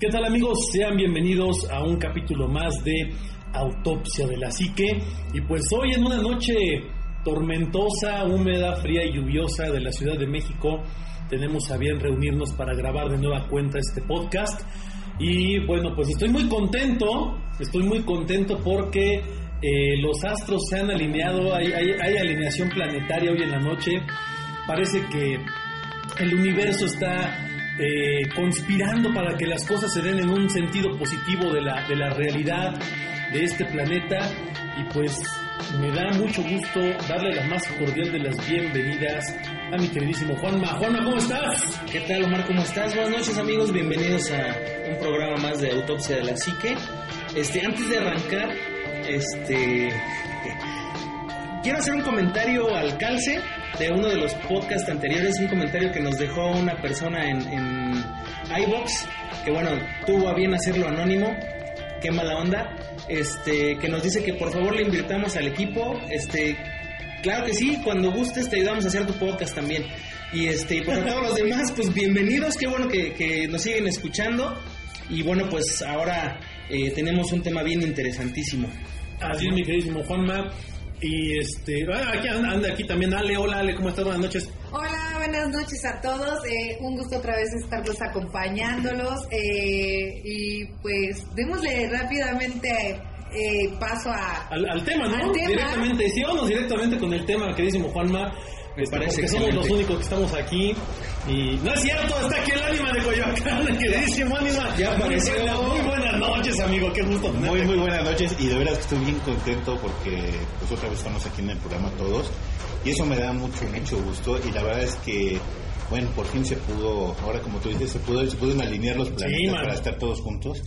¿Qué tal amigos? Sean bienvenidos a un capítulo más de Autopsia de la Psique. Y pues hoy en una noche tormentosa, húmeda, fría y lluviosa de la Ciudad de México, tenemos a bien reunirnos para grabar de nueva cuenta este podcast. Y bueno, pues estoy muy contento, estoy muy contento porque eh, los astros se han alineado, hay, hay- hay alineación planetaria hoy en la noche. Parece que el universo está eh, conspirando para que las cosas se den en un sentido positivo de la, de la realidad de este planeta y pues me da mucho gusto darle la más cordial de las bienvenidas a mi queridísimo Juanma. Juanma, ¿cómo estás? ¿Qué tal, Omar? ¿Cómo estás? Buenas noches, amigos. Bienvenidos a un programa más de Autopsia de la Psique. Este, antes de arrancar, este, quiero hacer un comentario al calce de uno de los podcasts anteriores, un comentario que nos dejó una persona en, en iBox, que bueno, tuvo a bien hacerlo anónimo. Qué mala onda. Este, que nos dice que por favor le invirtamos al equipo. Este, Claro que sí, cuando gustes te ayudamos a hacer tu podcast también. Y este, y pues a todos los demás, pues bienvenidos, qué bueno que, que nos siguen escuchando. Y bueno, pues ahora eh, tenemos un tema bien interesantísimo. Así es, mi queridísimo Juanma. Y este, ah, aquí anda, aquí también Ale. Hola Ale, ¿cómo estás? Buenas noches. Hola, buenas noches a todos. Eh, un gusto otra vez estarlos acompañándolos. eh, y pues démosle rápidamente eh, paso a... Al, al tema, ¿no? Al tema. Directamente, sí, vamos directamente con el tema, queridísimo Juanma. Me Este, parece porque somos los únicos que estamos aquí. Y no es cierto, está aquí el ánima de Coyoacán, queridísimo ánima. Ya apareció. Muy buenas, noches, amigo, qué gusto tenerte Muy, muy buenas noches y de veras que estoy bien contento porque pues otra vez estamos aquí en el programa todos y eso me da mucho, mucho gusto y la verdad es que, bueno, por fin se pudo, ahora como tú dices, se, pudo, se pudieron alinear los planetas para estar todos juntos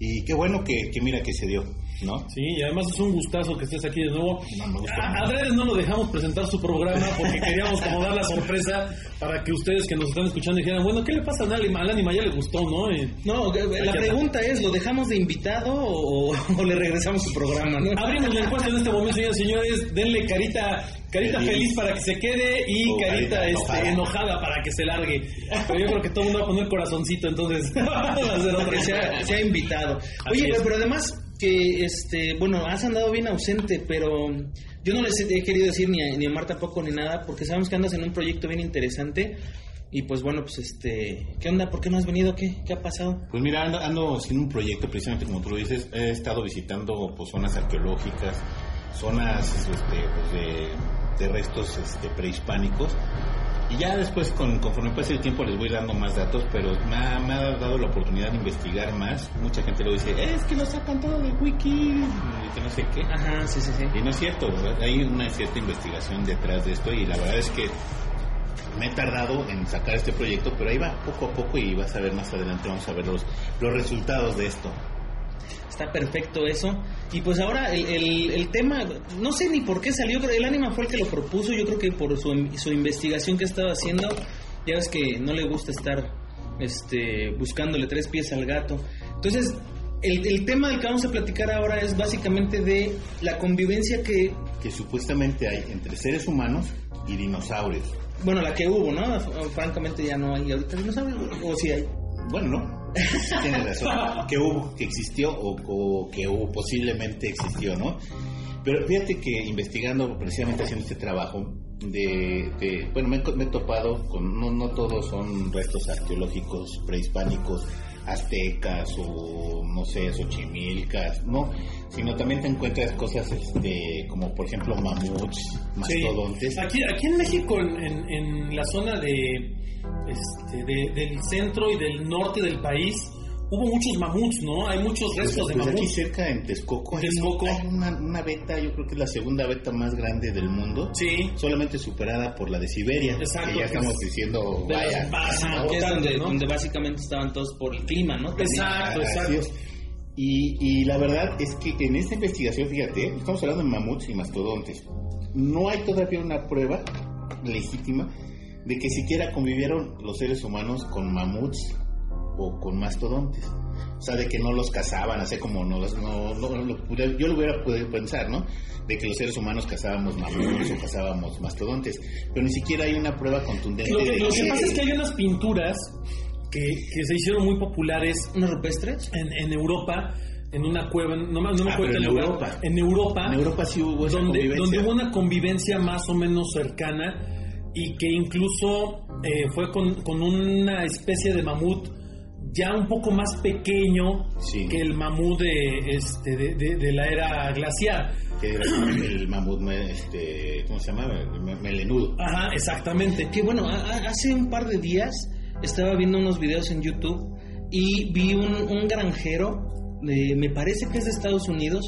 y qué bueno que, que mira que se dio, ¿no? Sí, y además es un gustazo que estés aquí de nuevo. No, me gusta A no lo dejamos presentar su programa porque queríamos como dar la sorpresa para que ustedes que nos están escuchando dijeran, bueno, ¿qué le pasa al ánima? Al ánima ya le gustó, ¿no? Y- No, la pregunta es, ¿lo dejamos de invitado o, o le regresamos su programa? ¿no? Abrimos la encuesta en este momento, señores señores. Denle carita, carita feliz, Feliz. para que se quede y O carita, carita este, enojada. enojada para que se largue. Pero yo creo que todo el mundo va a poner corazoncito, entonces va a ser otra. que sea, sea invitado. Así Oye, pero además que, este, bueno, has andado bien ausente, pero yo no les he querido decir ni a, ni a Mar tampoco ni nada, porque sabemos que andas en un proyecto bien interesante. Y pues bueno, pues este, ¿qué onda? ¿Por qué no has venido? ¿Qué? ¿Qué ha pasado? Pues mira, ando, ando haciendo un proyecto precisamente como tú dices, he estado visitando pues, zonas arqueológicas, zonas este, pues, de, de restos este, prehispánicos y ya después con, conforme pase el tiempo les voy dando más datos, pero me ha, me ha dado la oportunidad de investigar más. Mucha gente lo dice, es que lo sacan todo de wiki y que no sé qué. Ajá, sí, sí, sí. Y no es cierto, ¿verdad? hay una cierta investigación detrás de esto y la verdad es que me he tardado en sacar este proyecto, pero ahí va poco a poco y vas a ver más adelante, vamos a ver los, los resultados de esto. Está perfecto eso. Y pues ahora el, el, el tema, no sé ni por qué salió, pero el ánima fue el que lo propuso, yo creo que por su, su investigación que estaba haciendo, ya ves que no le gusta estar este, buscándole tres pies al gato. Entonces, el, el tema del que vamos a platicar ahora es básicamente de la convivencia que, Que supuestamente hay entre seres humanos y dinosaurios. bueno, la que hubo, ¿no? Francamente ya no hay ahorita dinosaurios, o sí hay. Bueno, no. Tienes razón. Que hubo, que existió o, que hubo, posiblemente existió, ¿no? Pero fíjate que investigando, precisamente haciendo este trabajo, de, de- bueno, me, me he topado con, no, no todos son restos arqueológicos prehispánicos, aztecas o, no sé, xochimilcas, no, sino también te encuentras cosas este, como, por ejemplo, mamuts, Sí. mastodontes. Aquí, aquí en México, en, en- en la zona de, este, de- del centro y del norte del país, hubo muchos mamuts, ¿no? Hay muchos restos de Pues aquí mamuts. cerca en Texcoco, hay, Texcoco. hay una, una beta, yo creo que es la segunda beta más grande del mundo. Sí. Solamente superada por la de Siberia. Exacto, Que ya estamos es diciendo, de vaya. Ajá, que es donde, ¿no? donde básicamente estaban todos por el clima, ¿no? Exacto, exacto. Y, y la verdad es que en esta investigación, fíjate, estamos hablando de mamuts y mastodontes. No hay todavía una prueba legítima de que siquiera convivieron los seres humanos con mamuts o con mastodontes. O sea, de que no los cazaban, así como no los... No, no- lo pude- yo lo hubiera podido pensar, ¿no? De que los seres humanos cazábamos mamuts o cazábamos mastodontes. Pero ni siquiera hay una prueba contundente. Lo que, de lo que pasa es que hay unas pinturas que, que se hicieron muy populares ¿Unos rupestres? en, en Europa, en una cueva, no, me- no me Ah, acuerdo el en lugar. Europa. En Europa. En Europa sí hubo esa donde, convivencia. donde hubo una convivencia más o menos cercana y que incluso eh, fue con, con una especie de mamut ya un poco más pequeño Sí. que el mamut de, este, de, de- de la era glaciar. que era el mamut, este, ¿cómo se llama? Me- Melenudo. Ajá, exactamente. Que bueno, hace un par de días estaba viendo unos videos en YouTube y vi un, un granjero, me parece que es de Estados Unidos,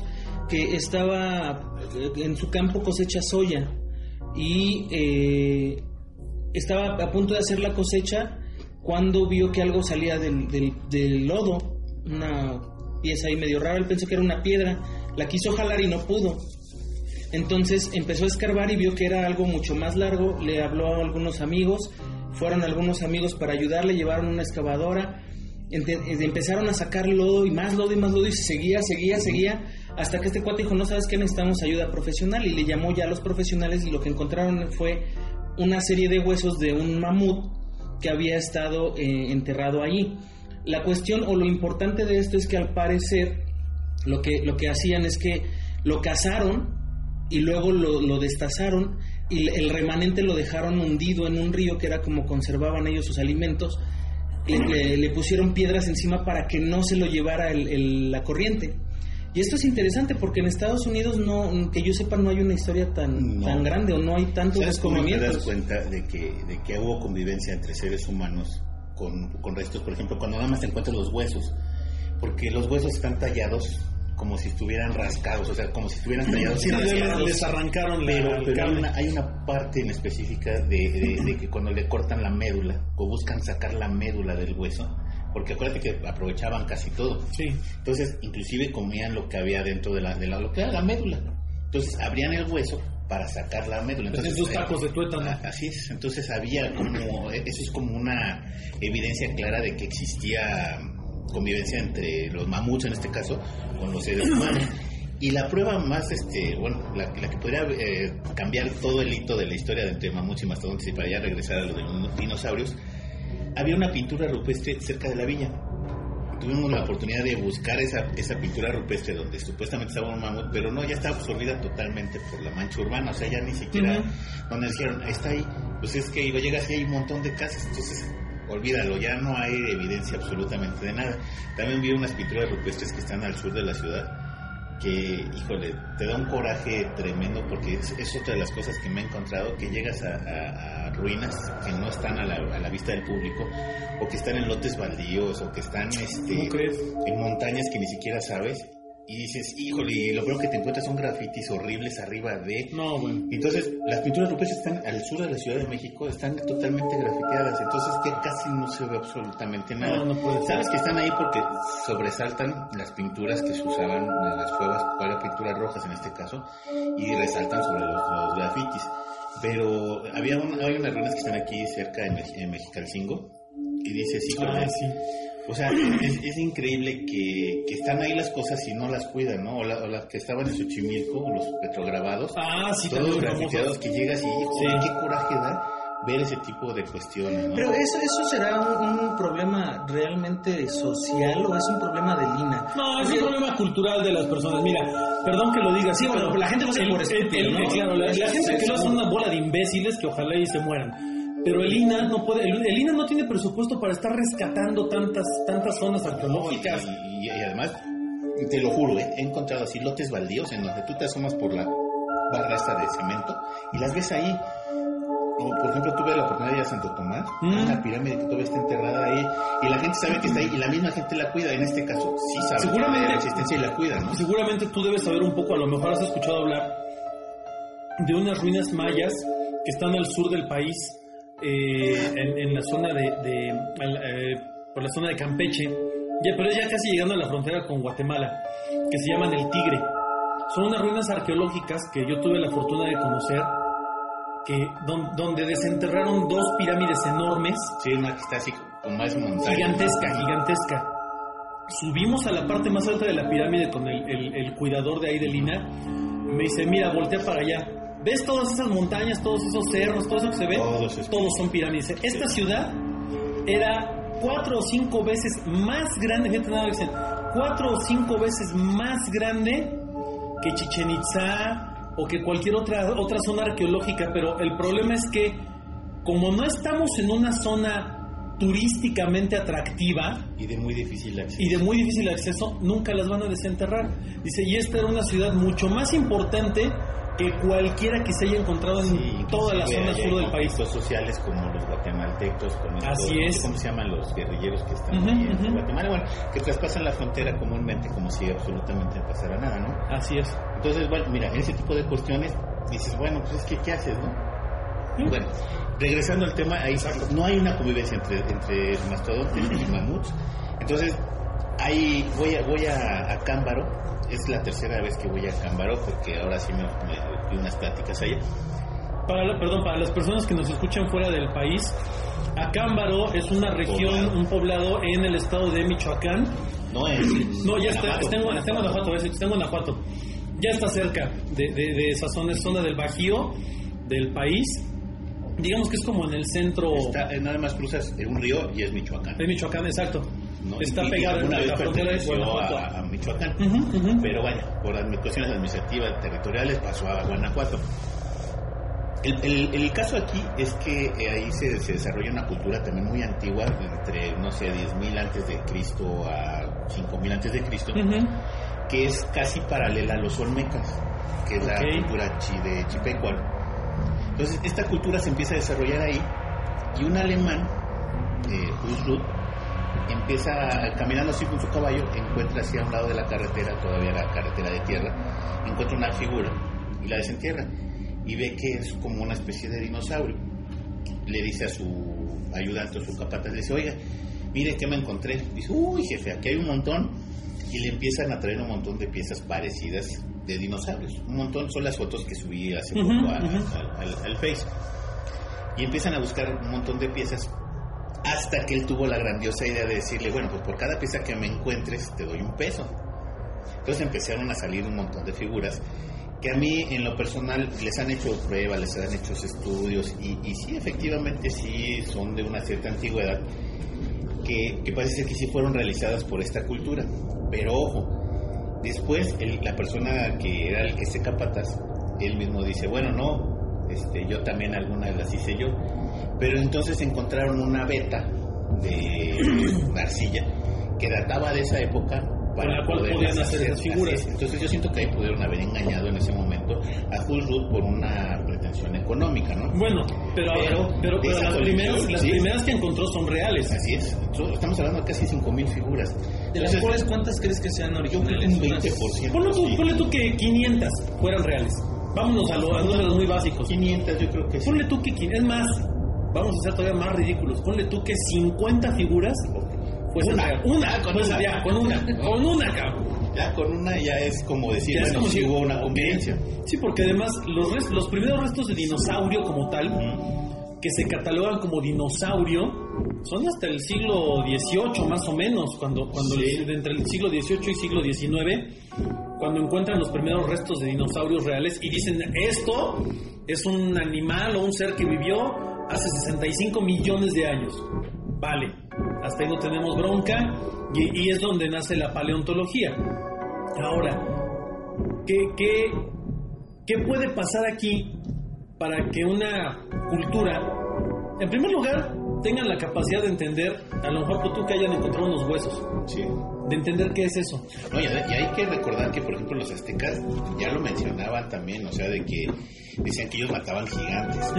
que estaba eh, en su campo cosecha soya y eh, estaba a punto de hacer la cosecha cuando vio que algo salía del, del- lodo, una pieza ahí medio rara, él pensó que era una piedra, la quiso jalar y no pudo. Entonces empezó a escarbar y vio que era algo mucho más largo, le habló a algunos amigos, fueron algunos amigos para ayudarle, llevaron una excavadora, eh, empezaron a sacar lodo y más lodo y más lodo y seguía, seguía, seguía, hasta que este cuate dijo, no sabes qué, necesitamos ayuda profesional y le llamó ya a los profesionales y lo que encontraron fue una serie de huesos de un mamut que había estado eh, enterrado allí. La cuestión o lo importante de esto es que al parecer lo que, lo que hacían es que lo cazaron y luego lo, lo destazaron y el remanente lo dejaron hundido en un río que era como conservaban ellos sus alimentos. Le, le- pusieron piedras encima para que no se lo llevara el- la corriente. Y esto es interesante porque en Estados Unidos no, que yo sepa, no hay una historia tan, No. tan grande o no hay tantos ¿Sabes cómo te das descubrimientos. cuenta de que, de que hubo convivencia entre seres humanos con, con restos? Por ejemplo, cuando nada más te encuentras los huesos. Porque los huesos están tallados como si estuvieran rascados, o sea, como si estuvieran tallados Sí, les, arrancaron la Pero, el pero hay, una, hay una parte en específica de, de- de que cuando le cortan la médula o buscan sacar la médula del hueso, porque acuérdate que aprovechaban casi todo. Sí. Entonces, inclusive comían lo que había dentro de la, de la lo que era la médula. Entonces, abrían el hueso para sacar la médula. Entonces, Entonces, dos tacos de tuétano. a- Así es. Entonces, había como, eso es como una evidencia clara de que existía convivencia entre los mamuts, en este caso, con los seres humanos. Y la prueba más, este, bueno, la, la que podría eh, cambiar todo el hito de la historia de entre mamuts y mastodontes y para ya regresar a lo de los dinosaurios, había una pintura rupestre cerca de la villa. Tuvimos la oportunidad de buscar esa, esa pintura rupestre donde supuestamente estaba un mamut, pero no, ya está absorbida totalmente por la mancha urbana, o sea, ya ni siquiera, donde dijeron, está ahí, pues es que lo llegas y hay un montón de casas, entonces olvídalo, ya no hay evidencia absolutamente de nada. También vi unas pinturas rupestres que están al sur de la ciudad, que, híjole, te da un coraje tremendo porque es, es otra de las cosas que me he encontrado, que llegas a, a- a ruinas que no están a la, a la vista del público, o que están en lotes baldíos, o que están este, en montañas que ni siquiera sabes, y dices, híjole, y lo primero que te encuentras son grafitis horribles arriba de... No, bueno. Entonces, las pinturas rupestres están al sur de la Ciudad de México, están totalmente grafiteadas, entonces que casi no se ve absolutamente nada. No, no puede ser. Sabes que están ahí porque sobresaltan las pinturas que se usaban en las cuevas, para pinturas rojas en este caso, y resaltan sobre los, los grafitis. Pero había un- hay unas ruinas que están aquí cerca de en Mexicalcingo, y dices, híjole, Ah, sí. O sea, es, es increíble que, que están ahí las cosas y no las cuidan, ¿no? O, la- o las que estaban en Xochimilco, los petrograbados, Ah, sí, todos también grafiteados que llegas y, Sí. qué coraje da ver ese tipo de cuestiones, ¿no? Pero eso, eso será un, un problema realmente social o es un problema de Lina. No, es un problema cultural de las personas. Mira, perdón que lo diga así, Sí, bueno, pero la gente va a ser el- por estúpido, el- ¿no? Claro, la, la gente que lo hace una bola de imbéciles que ojalá y se mueran. Pero el INA no puede, el, el INA no tiene presupuesto para estar rescatando tantas tantas zonas arqueológicas. Y, y- y además, te lo juro, ¿eh? he encontrado así lotes baldíos en donde tú te asomas por la barra esta de cemento y las ves ahí. O, por ejemplo, tuve la oportunidad de ir a Santo Tomás, Mm. una pirámide que todavía está enterrada ahí, y la gente sabe que está ahí, y la misma gente la cuida. En este caso, sí sabe Seguramente- la existencia y la cuida, ¿no? Seguramente tú debes saber un poco, a lo mejor has escuchado hablar de unas ruinas mayas que están al sur del país, eh, en, en la zona de, de- al- eh, por la zona de Campeche, ya, pero ya casi llegando a la frontera con Guatemala, que se llaman el Tigre. Son unas ruinas arqueológicas que yo tuve la fortuna de conocer, que don- donde desenterraron dos pirámides enormes Sí, una que está así con más montaña. gigantesca, gigantesca. Subimos a la parte más alta de la pirámide con el, el- el cuidador de ahí de Lina. Me dice, mira, voltea para allá. ¿Ves todas esas montañas, todos esos cerros, todo eso que se ve? Todos son pirámides. Esta ciudad era cuatro o cinco veces más grande, fíjate nada, dicen, cuatro o cinco veces más grande que Chichen Itza o que cualquier otra, otra zona arqueológica, pero el problema es que como no estamos en una zona turísticamente atractiva Y de muy difícil acceso. y de muy difícil acceso, nunca las van a desenterrar. Dice, y esta era una ciudad mucho más importante que cualquiera que se haya encontrado en Sí, toda la zona sur del país. conflictos sociales como los guatemaltecos, estos- Así es. ¿cómo se llaman los guerrilleros que están ahí en. Guatemala? Bueno, que traspasan la frontera comúnmente como si absolutamente no pasara nada, ¿no? Así es. Entonces, bueno, mira, en ese tipo de cuestiones dices, bueno, pues es que, ¿qué haces, no? Bueno, regresando al tema, ahí no hay una convivencia entre, entre mastodontes y mamuts. Entonces, ahí voy a, voy a, a Cámbaro, es la tercera vez que voy a Cámbaro porque ahora sí me, me di unas pláticas allá. Para la- perdón, para las personas que nos escuchan fuera del país, Acámbaro es una región, Poblado. un poblado en el estado de Michoacán. No es. No, ya está, está en, está en Guanajuato, es- está en Guanajuato. Ya está cerca de, de- de esa zona, es zona del Bajío del país. Digamos que es como en el centro Está, nada más cruzas un río y es Michoacán. de Michoacán, exacto. ¿no? Está pegado en la frontera de Guanajuato. a, a Michoacán. Pero vaya, por cuestiones administrativas territoriales pasó a Guanajuato. El, el- el caso aquí es que eh, ahí se, se desarrolla una cultura también muy antigua, entre, no sé, 10.000 antes de Cristo a 5.000 antes de Cristo, que es casi paralela a los olmecas, que es la cultura chi de Chipecuaro. Entonces, esta cultura se empieza a desarrollar ahí y un alemán, eh, empieza a- caminando así con su caballo, encuentra hacia un lado de la carretera, todavía la carretera de tierra, encuentra una figura y la desentierra y ve que es como una especie de dinosaurio. Le dice a su ayudante o su capataz, le dice, oiga, mire que me encontré. Dice, uy jefe, aquí hay un montón. Y le empiezan a traer un montón de piezas parecidas de dinosaurios. Un montón son las fotos que subí hace poco al, al Face. Y empiezan a buscar un montón de piezas hasta que él tuvo la grandiosa idea de decirle, bueno, pues por cada pieza que me encuentres te doy un peso. Entonces empezaron a salir un montón de figuras que a mí en lo personal les han hecho pruebas, les han hecho estudios y, y sí, efectivamente sí son de una cierta antigüedad que, que parece que sí fueron realizadas por esta cultura. Pero ojo, después el- la persona que era el que se capataz, él mismo dice, bueno, no, este, yo también algunas las hice yo. Pero entonces encontraron una beta de arcilla que databa de esa época Con la cual podían hacer esas figuras. es. Entonces yo siento que ahí pudieron haber engañado en ese momento a Hulrud por una económica, ¿no? Bueno, pero, Pero pero, pero, las, primeras, las sí. primeras que encontró son reales. Así es. Estamos hablando de casi 5.000 figuras. ¿De las cuales cuántas crees que sean yo creo que originales? un Unas- 20%. Ponle tú, sí. ponle tú que 500 fueran reales. Vámonos a, lo- a números muy básicos. 500 yo creo que sí. Ponle tú que, es más, vamos a ser todavía más ridículos. Ponle tú que 50 figuras Una. reales. Una, Ah, con pues, una. ya, con una, con una, cabrón. Ya con una ya es como decir, bueno, como si- hubo una convivencia. Sí, porque además los, res- los primeros restos de dinosaurio como tal, que se catalogan como dinosaurio, son hasta el siglo XVIII más o menos, cuando, cuando Sí. el- entre el siglo XVIII y siglo XIX, cuando encuentran los primeros restos de dinosaurios reales y dicen, esto es un animal o un ser que vivió hace 65 millones de años. Vale, hasta ahí no tenemos bronca y, es donde nace la paleontología. Ahora, ¿qué, qué, qué puede pasar aquí para que una cultura, en primer lugar, tengan la capacidad de entender, a lo mejor tú que hayan encontrado unos huesos, Sí. De entender qué es eso. No, y, hay que recordar que, por ejemplo, los aztecas ya lo mencionaban también, o sea, de que decían que ellos mataban gigantes,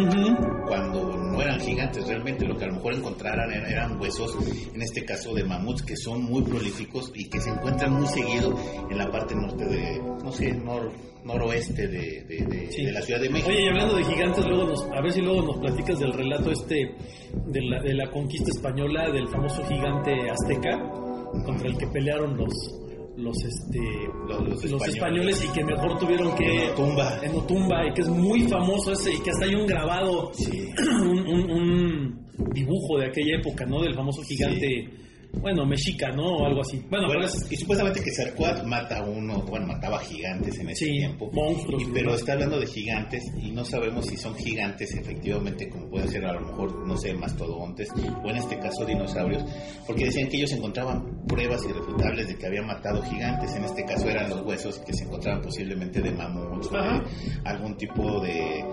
cuando no eran gigantes, realmente lo que a lo mejor encontraran eran, eran huesos, en este caso de mamuts, que son muy prolíficos y que se encuentran muy seguido en la parte norte de, no sé, nor, noroeste de, de, de- Sí. de la Ciudad de México. Oye, y hablando de gigantes, luego nos, a ver si luego nos platicas del relato este de la, de la conquista española del famoso gigante azteca contra el que pelearon los los este Los- los españoles. españoles. y que mejor tuvieron que En Otumba. en Otumba y que es muy famoso ese y que hasta hay un grabado Sí. un, un- un dibujo de aquella época no del famoso gigante bueno mexica no o algo así bueno, Bueno, pero es- y supuestamente que Zarcuat mata a uno, bueno, mataba gigantes en ese Sí, tiempo. monstruos, Y- ¿no? pero está hablando de gigantes y no sabemos si son gigantes efectivamente, como puede ser a lo mejor, no sé, mastodontes o en este caso dinosaurios, porque decían que ellos encontraban pruebas irrefutables de que había matado gigantes. En este caso eran los huesos que se encontraban posiblemente de mamuts o algún tipo de,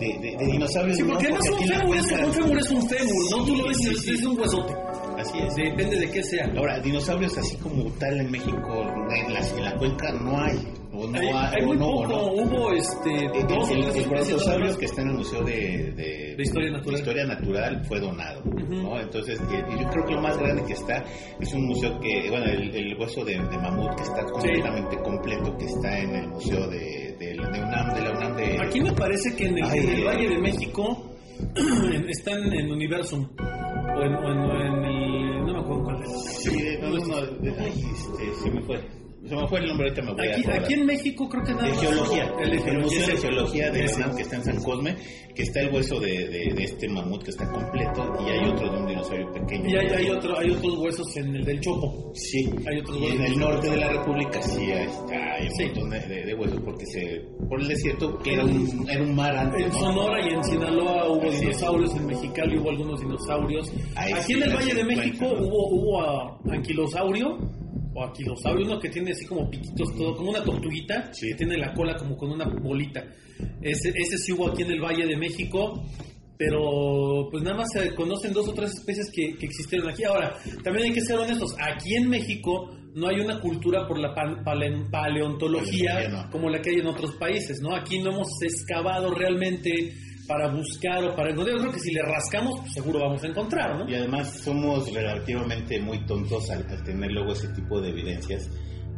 de, de- de dinosaurios. sí, ¿no? porque además Porque un aquí en la fémur, es, cuenca- un fémur es un fémur no tú lo ves es un huesote Así es. depende de qué sea Ahora, dinosaurios así como tal en México, en la, en la cuenca no hay. O no hay, hay, hay o muy no, o poco no. hubo este El, dos el- el brontosaurio que está en el Museo de, de- De Historia Natural. de Historia Natural fue donado. ¿no? Entonces, y yo creo que lo más grande que está es un museo que, bueno, el, el hueso de, de mamut que está completamente completo, que está en el Museo de, de, UNAM, de la UNAM de... Aquí me parece que en el, Ay, en eh. Valle de México están en Universum o en, no me acuerdo cuál no, no, no, me fue. Se me fue el nombre, ahorita me voy a Aquí, acordar. aquí en México creo que nada de más- geología, el de el Museo de. Geología de. UNAM que está en San Cosme, que está el hueso de, de- de este mamut que está completo y hay otro de un dinosaurio pequeño. Y hay, hay otro, hay otros huesos en el del Chopo. Sí, hay otros y huesos. en el norte de la República sí hay, hay un Sí. montón de, de- huesos porque se por el desierto que era un, era un mar antes. En ¿no? Sonora y en Sinaloa hubo Así es. dinosaurios, en Mexicali hubo algunos dinosaurios. Ahí Aquí sí en el Valle de México encuentran, ¿no? hubo, hubo a- anquilosaurio o aquilosaurio, uno que tiene así como piquitos todo, como una tortuguita, Sí. que tiene la cola como con una bolita. Ese, ese sí hubo aquí en el Valle de México, pero pues nada más se conocen dos o tres especies que, que existieron aquí. Ahora, también hay que ser honestos, aquí en México no hay una cultura por la pale- paleontología Paleontología, no. como la que hay en otros países, ¿no? Aquí no hemos excavado realmente para buscar o para encontrar. Yo creo que si le rascamos, pues seguro vamos a encontrar, ¿no? Y además somos relativamente muy tontos al, al tener luego ese tipo de evidencias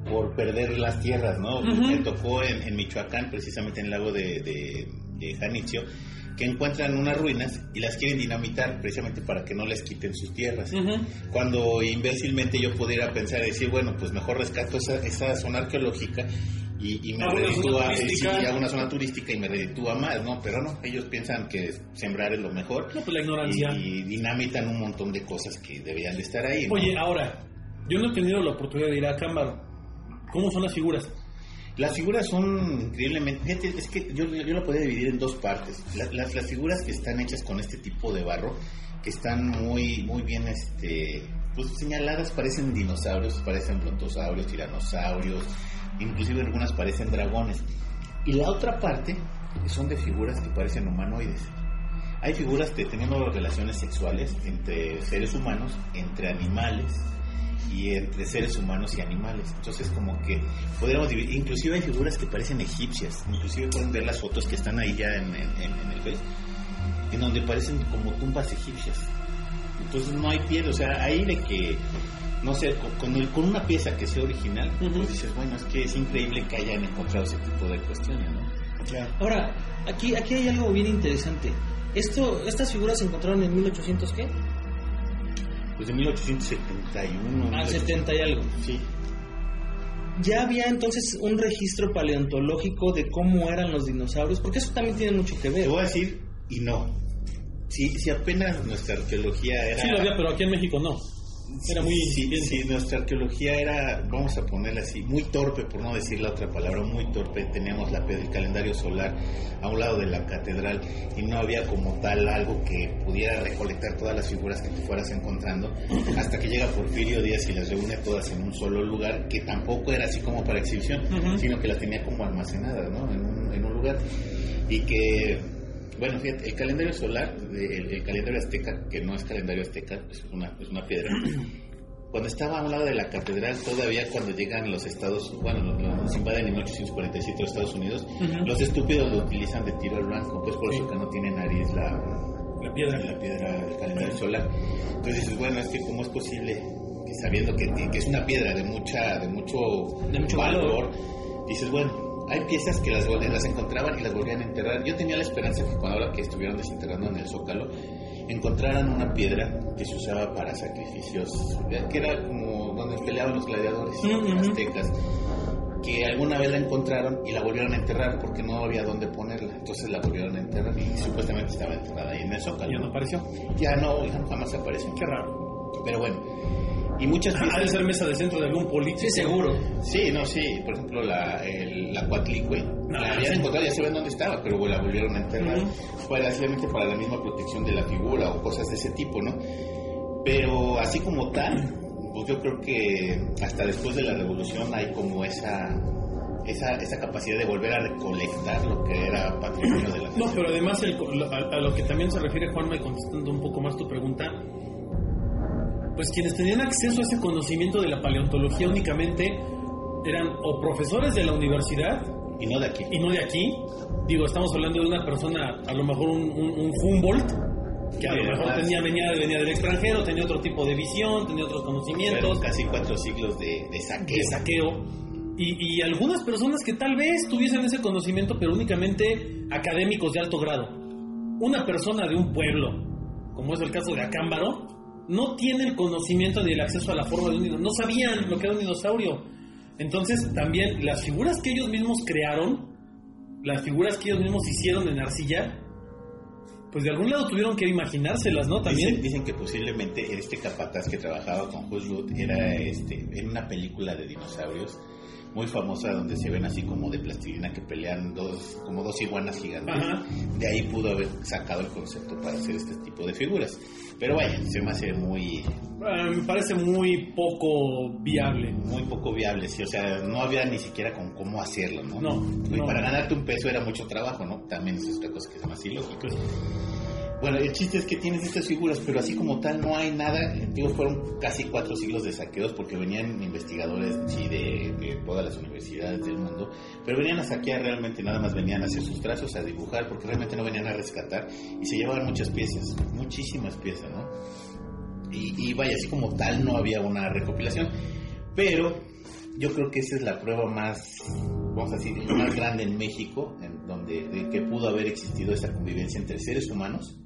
por perder las tierras, ¿no? Me tocó en, en Michoacán, precisamente en el lago de, de, de Janitzio, que encuentran unas ruinas y las quieren dinamitar precisamente para que no les quiten sus tierras. Cuando imbécilmente yo pudiera pensar y decir, bueno, pues mejor rescato esa, esa zona arqueológica y, y me zona reditúa, turística. sí, hago una zona turística y me reditúa más, ¿no? Pero no, ellos piensan que sembrar es lo mejor No, pues la ignorancia. y, y dinamitan un montón de cosas que deberían de estar ahí. ¿no? Oye, ahora, yo no he tenido la oportunidad de ir a Cámbaro. ¿Cómo son las figuras? Las figuras son increíblemente. Es que yo, yo lo podría dividir en dos partes. La- las, figuras que están hechas con este tipo de barro, que están muy, muy bien este, pues, señaladas, parecen dinosaurios, parecen brontosaurios, tiranosaurios, inclusive algunas parecen dragones. Y la otra parte son de figuras que parecen humanoides. Hay figuras que teniendo relaciones sexuales entre seres humanos, entre animales y entre seres humanos y animales. Entonces como que podríamos dividir, inclusive hay figuras que parecen egipcias, inclusive pueden ver las fotos que están ahí ya en, en- el Face, en donde parecen como tumbas egipcias. Entonces no hay piel, o sea, ahí de que, no sé, con, el- con una pieza que sea original, Ujú. pues dices, bueno, es que es increíble que hayan encontrado ese tipo de cuestiones, ¿no? Ahora, aquí, aquí hay algo bien interesante. Esto, estas figuras se encontraron en 1800 qué? Pues de 1871. Ah, 70 y algo. Sí. Ya había entonces un registro paleontológico de cómo eran los dinosaurios, porque eso también tiene mucho que ver. Te voy a decir y no. Si, si apenas nuestra arqueología era... Sí lo había, pero aquí en México no. Era muy Sí, sí, nuestra arqueología era, vamos a ponerla así, muy torpe, por no decir la otra palabra, muy torpe. Teníamos la, el calendario solar a un lado de la catedral y no había como tal algo que pudiera recolectar todas las figuras que te fueras encontrando hasta que llega Porfirio Díaz y las reúne todas en un solo lugar, que tampoco era así como para exhibición, sino que las tenía como almacenadas ¿no? en, un, en un lugar. Y que bueno, fíjate, el calendario solar, el, el calendario azteca, que no es calendario azteca, es una, es una piedra, cuando estaba a un lado de la catedral, todavía cuando llegan los estados, bueno, los invaden en 1847 los Estados Unidos, los estúpidos lo utilizan de tiro al blanco, pues por eso que no tiene nariz la, La piedra. la piedra del calendario solar. Entonces dices, bueno, es que cómo es posible que sabiendo que, que es una piedra de mucha, de mucho, De mucho valor. dices, bueno, hay piezas que las, las encontraban y las volvían a enterrar. Yo tenía la esperanza que cuando ahora que estuvieron desenterrando en el Zócalo, encontraran una piedra que se usaba para sacrificios, que era como donde peleaban los gladiadores Ujú. aztecas, que alguna vez la encontraron y la volvieron a enterrar porque no había dónde ponerla. Entonces la volvieron a enterrar y supuestamente estaba enterrada ahí en el Zócalo. Ya no apareció. Ya no, ya jamás apareció. Qué raro. Pero bueno, y muchas Ha de piezas... ser mesa de centro de algún político. Sí, seguro. Sí, no, sí, por ejemplo, la, el, la Coatlicue, la Ah, habían sí. encontrado, ya saben dónde estaba, pero la volvieron a enterrar, para, simplemente para la misma protección de la figura o cosas de ese tipo, ¿no? Pero así como tal, pues yo creo que hasta después de la revolución hay como esa, esa, esa capacidad de volver a recolectar lo que era patrimonio de la No, pero además el- a, a lo que también se refiere Juanma, y contestando un poco más tu pregunta, pues quienes tenían acceso a ese conocimiento de la paleontología únicamente eran o profesores de la universidad Y no de aquí. y no de aquí. Digo, estamos hablando de una persona, a lo mejor un, un- un Humboldt, que a Sí, lo mejor tenía, venía, venía del extranjero, tenía otro tipo de visión, tenía otros Fueron conocimientos casi cuatro siglos de, de saqueo. de saqueo. Y, y algunas personas que tal vez tuviesen ese conocimiento, pero únicamente académicos de alto grado. Una persona de un pueblo, como es el caso de Acámbaro, no tiene el conocimiento ni el acceso a la forma de un dinosaurio. No sabían lo que era un dinosaurio. Entonces, también las figuras que ellos mismos crearon, las figuras que ellos mismos hicieron en arcilla, pues de algún lado tuvieron que imaginárselas, ¿no? También. Dicen, dicen que posiblemente este capataz que trabajaba con Hus Ruth era este, en una película de dinosaurios muy famosa donde se ven así como de plastilina que pelean dos, como dos iguanas gigantes. Ajá. De ahí pudo haber sacado el concepto para hacer este tipo de figuras. Pero vaya, se me hace muy, Ah, me parece muy poco viable. muy poco viable, sí, o sea, no había ni siquiera con cómo hacerlo, ¿no? No, Y no. para ganarte un peso era mucho trabajo, ¿no? También es otra cosa que es más ilógico. Bueno, el chiste es que tienes estas figuras, pero así como tal no hay nada. Digo, fueron casi cuatro siglos de saqueos porque venían investigadores sí, de, todas las universidades del mundo, pero venían a saquear realmente, nada más venían a hacer sus trazos, a dibujar, porque realmente no venían a rescatar y se llevaban muchas piezas, muchísimas piezas, ¿no? Y, vaya, así como tal no había una recopilación, pero yo creo que esa es la prueba más, vamos a decir, más grande en México, en donde de que pudo haber existido esta convivencia entre seres humanos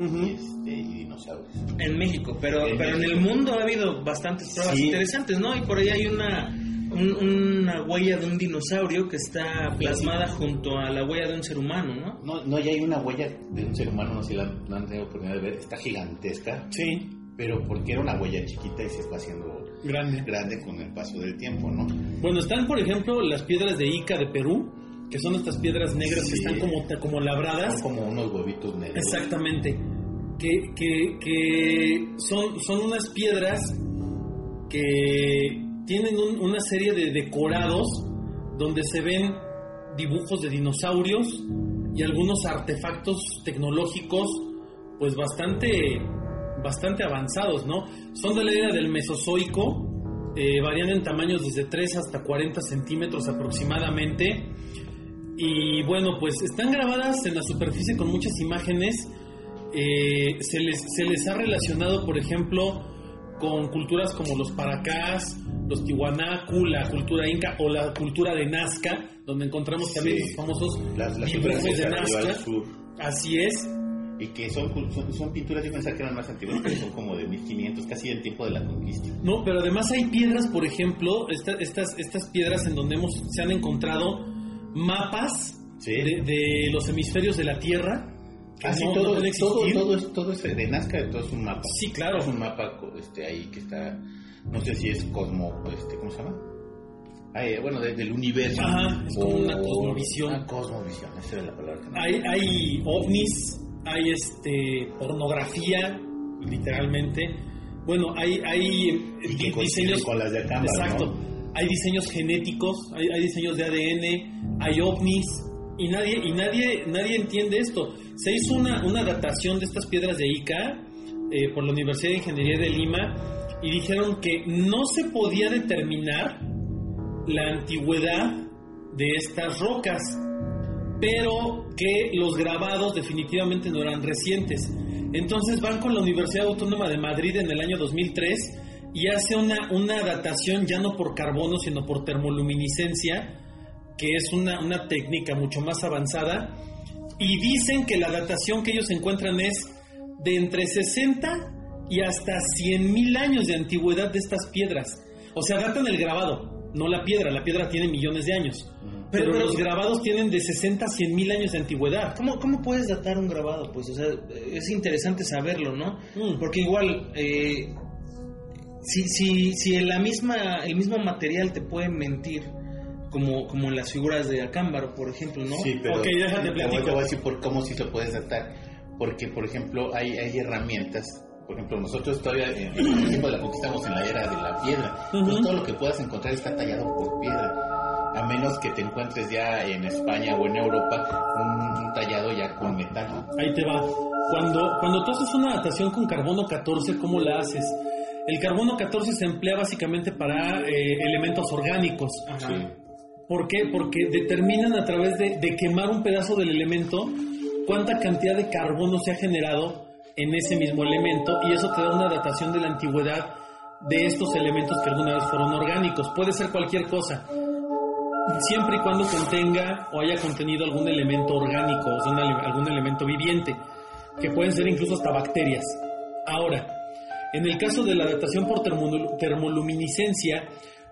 este, y dinosaurios. En México, pero, En pero en el mundo ha habido bastantes pruebas Sí. interesantes, ¿no? Y por ahí hay una, un- una huella de un dinosaurio que está plasmada junto a la huella de un ser humano, ¿no? No, no, ya hay una huella de un ser humano, no sé si la han, la han tenido oportunidad de ver, está gigantesca, Sí, pero porque era una huella chiquita y se fue haciendo grande. grande con el paso del tiempo, ¿no? Bueno, están, por ejemplo, las piedras de Ica de Perú, que son estas piedras negras que están como, como labradas. Son como unos huevitos negros. Exactamente. Que, que, que son, son unas piedras que tienen un- una serie de decorados donde se ven dibujos de dinosaurios y algunos artefactos tecnológicos pues bastante bastante avanzados, ¿no? Son de la era del Mesozoico, eh, varían en tamaños desde 3 hasta 40 centímetros aproximadamente. Y bueno, pues están grabadas en la superficie con muchas imágenes. Eh, se, les, se les ha relacionado, por ejemplo, con culturas como los Paracás, los Tiwanaku, la cultura inca o la cultura de Nazca, donde encontramos también Sí. los famosos Las, las figuras de Nazca. sur. Así es. Y que son, son, son pinturas, yo pensaba que eran más antiguas, pero son como de 1500, casi en tiempo de la conquista. No, pero además hay piedras, por ejemplo, esta- estas, estas piedras en donde hemos, se han encontrado mapas Sí. de, de los hemisferios de la Tierra. Que Así no- no todo, pueden todo, todo, es, todo es de Nazca, todo es un mapa. Sí, claro. Es un mapa este, ahí que está, no sé si es Cosmo, este, ¿cómo se llama? Ah, eh, bueno, de- del universo. Ajá, es como O- una cosmovisión. Una cosmovisión, esa era la palabra que no Hay, hay ovnis, hay este pornografía, literalmente. Bueno, hay, hay Y coinciden diseños con las de Acámbaro, Exacto. ¿no? Hay diseños genéticos, hay, hay diseños de ADN, hay ovnis y nadie y nadie nadie entiende esto. Se hizo una, una datación de estas piedras de Ica eh, por la Universidad de Ingeniería de Lima y dijeron que no se podía determinar la antigüedad de estas rocas, pero que los grabados definitivamente no eran recientes. Entonces van con la Universidad Autónoma de Madrid en el año 2003 y hace una, una datación ya no por carbono, sino por termoluminiscencia, que es una, una técnica mucho más avanzada, y dicen que la datación que ellos encuentran es de entre 60 y hasta 100 mil años de antigüedad de estas piedras. O sea, datan el grabado, no la piedra, la piedra tiene millones de años. Pero, Pero- los grabados tienen de 60 a 100 mil años de antigüedad. ¿Cómo, ¿Cómo puedes datar un grabado? Pues, o sea, es interesante saberlo, ¿no? Mm. Porque igual, eh, si, si, si en la misma, el mismo material te puede mentir, como, como en las figuras de Acámbaro, por ejemplo, ¿no? Sí, pero Ok, déjate te voy- platico. te voy a decir por cómo sí lo puedes datar. Porque, por ejemplo, hay, hay herramientas. Por ejemplo, nosotros todavía en el tiempo de la conquista estamos en la era de la piedra. Todo lo que puedas encontrar está tallado por piedra. A menos que te encuentres ya en España o en Europa un, un tallado ya con metal. Ahí te va. Cuando, cuando tú haces una datación con carbono 14, ¿cómo la haces? El carbono 14 se emplea básicamente para eh, elementos orgánicos. Ajá. Sí. ¿Por qué? Porque determinan a través de, quemar un pedazo del elemento cuánta cantidad de carbono se ha generado en ese mismo elemento y eso te da una datación de la antigüedad de estos elementos que alguna vez fueron orgánicos. Puede ser cualquier cosa, siempre y cuando contenga o haya contenido algún elemento orgánico, o algún elemento viviente, que pueden ser incluso hasta bacterias. Ahora, en el caso de la datación por termolu- termoluminiscencia,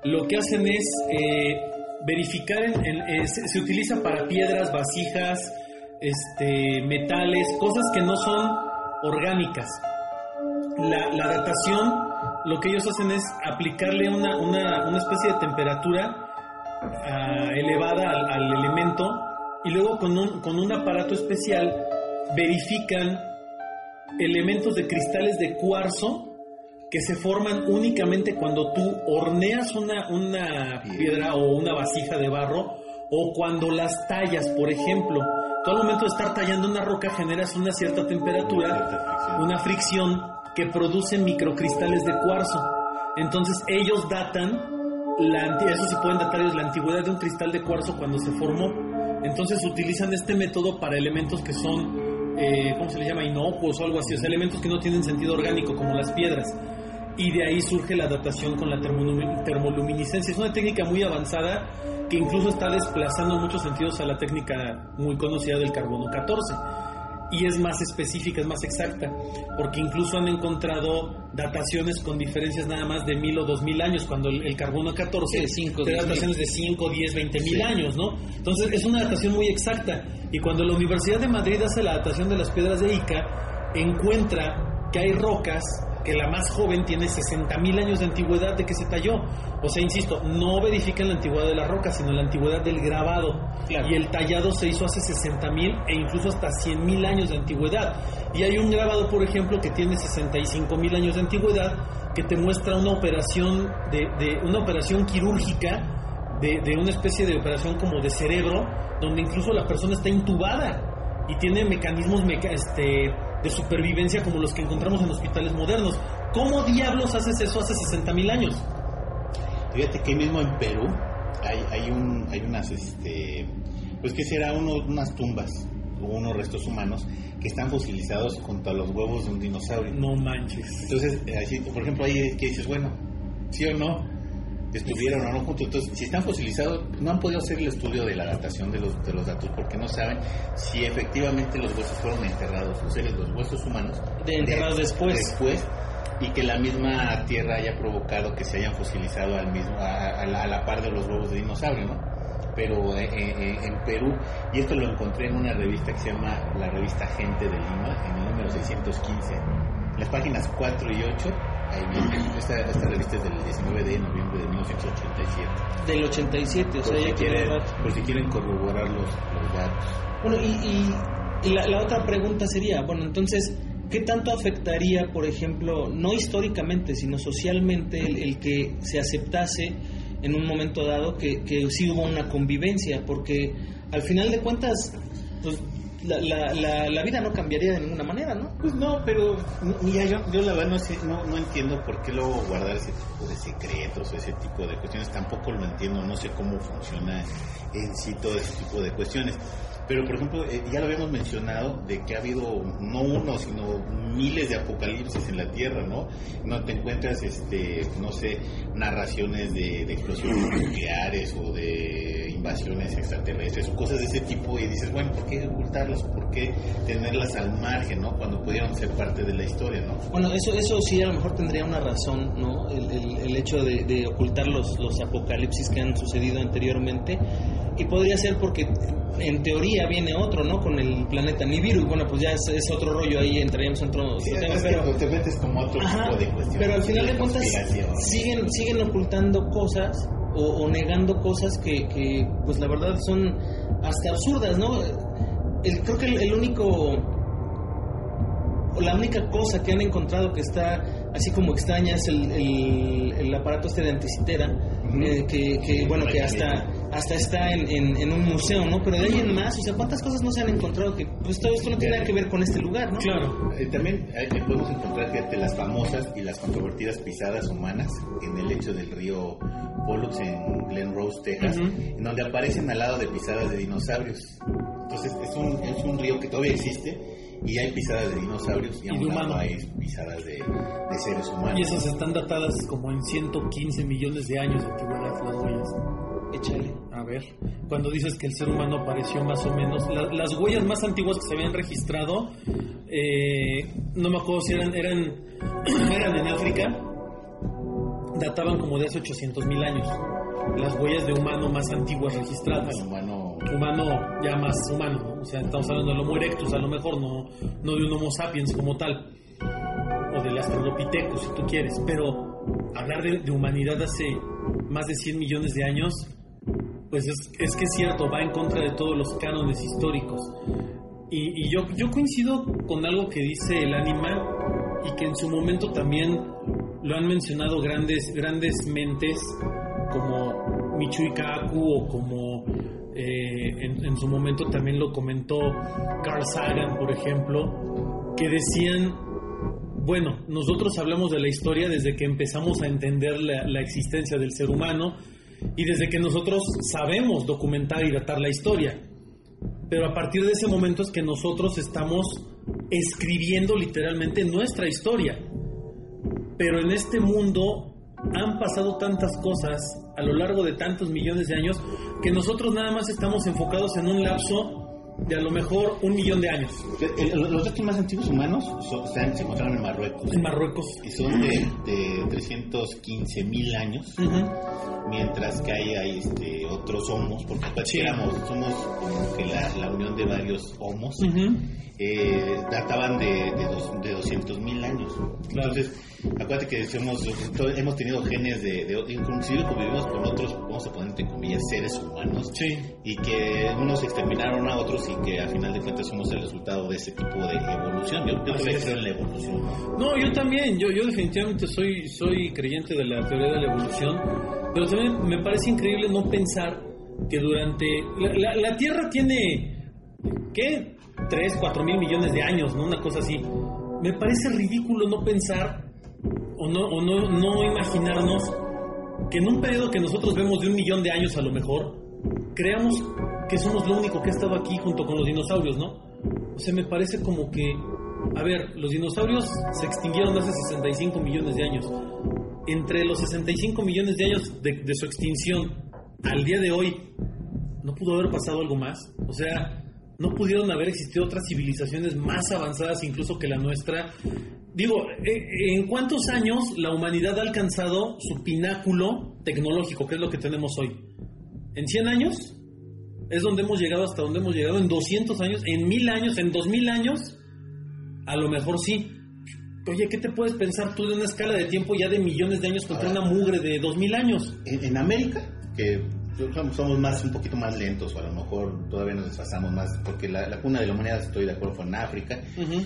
lo que hacen es eh, verificar, en- en- eh, se, utiliza para piedras, vasijas, este, metales, cosas que no son orgánicas. La, la datación, lo que ellos hacen es aplicarle una, una, una especie de temperatura ah, elevada al, al elemento y luego con un, con un aparato especial verifican elementos de cristales de cuarzo que se forman únicamente cuando tú horneas una, una piedra o una vasija de barro o cuando las tallas, por ejemplo. Tú al momento de estar tallando una roca generas una cierta temperatura, una fricción que produce microcristales de cuarzo. Entonces ellos datan, la, eso sí pueden datar ellos la antigüedad de un cristal de cuarzo cuando se formó. Entonces utilizan este método para elementos que son, eh, ¿cómo se le llama? Inocuos o algo así, o sea, elementos que no tienen sentido orgánico como las piedras. Y de ahí surge la datación con la termolumi- termoluminiscencia. Es una técnica muy avanzada que incluso está desplazando en muchos sentidos a la técnica muy conocida del carbono 14 y es más específica, es más exacta, porque incluso han encontrado dataciones con diferencias nada más de mil o dos mil años, cuando el, carbono 14 Sí, de cinco, te da diez mil. dataciones de 5, 10, 20 mil Sí. años, ¿no? Entonces es una datación muy exacta. Y cuando la Universidad de Madrid hace la datación de las piedras de Ica, encuentra que hay rocas que la más joven tiene 60 mil años de antigüedad de que se talló. O sea, insisto, no verifican la antigüedad de la roca, sino la antigüedad del grabado. Claro. Y el tallado se hizo hace 60 mil e incluso hasta 100 mil años de antigüedad. Y hay un grabado, por ejemplo, que tiene 65 mil años de antigüedad, que te muestra una operación de, de- una operación quirúrgica de, de una especie de operación como de cerebro, donde incluso la persona está intubada y tiene mecanismos meca- este, de supervivencia como los que encontramos en hospitales modernos. ¿Cómo diablos haces eso hace 60 mil años? Fíjate que mismo en Perú hay, hay, un, hay unas, este, pues que será uno- unas tumbas o unos restos humanos que están fosilizados junto a los huevos de un dinosaurio. No manches. Entonces, eh, así, por ejemplo, ahí que dices, bueno, sí o no, estuvieron o no juntos. Entonces, si están fosilizados, no han podido hacer el estudio de la datación de los, de los datos porque no saben si efectivamente los huesos fueron enterrados, o sea, los huesos humanos. De enterrados después. Después, y que la misma tierra haya provocado que se hayan fosilizado al mismo, a, a la, a la par de los huevos de dinosaurio, ¿no? Pero eh, eh, en Perú, y esto lo encontré en una revista que se llama la revista Gente de Lima, en el número 615, en las páginas 4 y 8, ahí viene, esta, esta revista es del 19 de noviembre de 1987. Del 87, o Por, sea, si ya quieren, por si quieren corroborar los, los datos. Bueno, y, y- y la, la otra pregunta sería, bueno, entonces, ¿qué tanto afectaría, por ejemplo, no históricamente, sino socialmente, el, el que se aceptase en un momento dado que, que sí hubo una convivencia? Porque al final de cuentas, pues la, la, la, la vida no cambiaría de ninguna manera, ¿no? Pues no, pero mira, yo, yo la verdad no, sé, no, no entiendo por qué luego guardar ese tipo de secretos o ese tipo de cuestiones. Tampoco lo entiendo, no sé cómo funciona en sí todo ese tipo de cuestiones. Pero, por ejemplo, eh, ya lo habíamos mencionado de que ha habido no uno, sino miles de apocalipsis en la Tierra, ¿no? No te encuentras, este, no sé, narraciones de, explosiones nucleares o de invasiones extraterrestres o cosas de ese tipo y dices, bueno, ¿por qué ocultarlas? ¿Por qué tenerlas al margen, ¿no? Cuando pudieron ser parte de la historia, ¿no? Bueno, eso, eso sí a lo mejor tendría una razón, ¿no? El, el, el hecho de, de ocultar los, los apocalipsis que han sucedido anteriormente. Y podría ser porque en teoría viene otro, ¿no? Con el planeta Nibiru. Bueno, pues ya es, es otro rollo ahí, entraríamos en otro, Sí, tema, pero... te metes como otro Ajá, tipo de cuestiones. pero al final de cuentas siguen, siguen ocultando cosas o, o negando cosas que, que, pues la verdad son hasta absurdas, ¿no? El, creo que el, el único la única cosa que han encontrado que está así como extraña es el, el, el aparato este de anticitera, eh, que, que, bueno, que hasta, hasta está en, en, en un museo, ¿no? Pero de ahí en más, o sea, ¿cuántas cosas no se han encontrado que pues todo esto no tiene nada que ver con este lugar, ¿no? Claro. Eh, también eh, podemos encontrar fíjate, las famosas y las controvertidas pisadas humanas en el lecho del río Pollux en Glen Rose, Texas, en donde aparecen al lado de pisadas de dinosaurios. Entonces es un, es un río que todavía existe y hay pisadas de dinosaurios y, Y a de un lado humano. hay pisadas de, de seres humanos. Y esas están datadas como en 115 millones de años de antigüedad las huellas. Échale. A ver, cuando dices que el ser humano apareció más o menos, la- las huellas más antiguas que se habían registrado, eh, no me acuerdo si eran, eran, eran en África, databan como de hace 800 mil años. Las huellas de humano más antiguas registradas. El humano Humano ya más humano, ¿no? o sea, estamos hablando del Homo erectus, a lo mejor no, no de un Homo sapiens como tal, o del Australopithecus si tú quieres, pero hablar de, de humanidad hace más de 100 millones de años, pues es, que es cierto, va en contra de todos los cánones históricos. Y, yo, coincido con algo que dice el Anima y que en su momento también lo han mencionado grandes, grandes mentes como Michio Kaku o como eh, en, su momento también lo comentó Carl Sagan, por ejemplo, que decían, bueno, nosotros hablamos de la historia desde que empezamos a entender la existencia del ser humano y desde que nosotros sabemos documentar y datar la historia. Pero a partir de ese momento es que nosotros estamos escribiendo literalmente nuestra historia. Pero en este mundo han pasado tantas cosas a lo largo de tantos millones de años que nosotros nada más estamos enfocados en un lapso de a lo mejor un millón de años. El- el- los restos más antiguos humanos son- se encontraron en Marruecos En Marruecos. y son de, de 315 mil años. Mientras que hay, hay, este, otros homos, porque pues, Sí. éramos, somos como que la, la unión de varios homos, eh, databan de, de, dos, de 200 mil años. Claro. Acuérdate que somos, hemos tenido genes de, de, inclusive convivimos con otros, vamos a poner entre comillas, seres humanos, Sí. y que unos exterminaron a otros y que al final de cuentas somos el resultado de ese tipo de evolución. Yo, yo creo en la evolución. ¿no? No, yo también, yo, yo definitivamente soy, soy creyente de la teoría de la evolución, pero también me parece increíble no pensar que durante... La, la- la Tierra tiene, ¿qué? 3, 4 mil millones de años, ¿no? Una cosa así. Me parece ridículo no pensar o no, o no, no imaginarnos que en un periodo que nosotros vemos de un millón de años a lo mejor, creamos que somos lo único que ha estado aquí junto con los dinosaurios, ¿no? O sea, me parece como que, a ver, los dinosaurios se extinguieron hace 65 millones de años. Entre los 65 millones de años de, de su extinción al día de hoy, ¿no pudo haber pasado algo más? O sea, ¿no pudieron haber existido otras civilizaciones más avanzadas incluso que la nuestra? Digo, eh, ¿en cuántos años la humanidad ha alcanzado su pináculo tecnológico, que es lo que tenemos hoy? ¿En 100 años? ¿Es donde hemos llegado hasta donde hemos llegado? ¿En 200 años? ¿En 1000 años? ¿En 2000 años? A lo mejor sí. Oye, ¿qué te puedes pensar tú de una escala de tiempo ya de millones de años contra una mugre de 2000 años? En, en América, que somos, somos más un poquito más lentos, o a lo mejor todavía nos desfasamos más, porque la, la cuna de la humanidad, estoy de acuerdo, fue en África,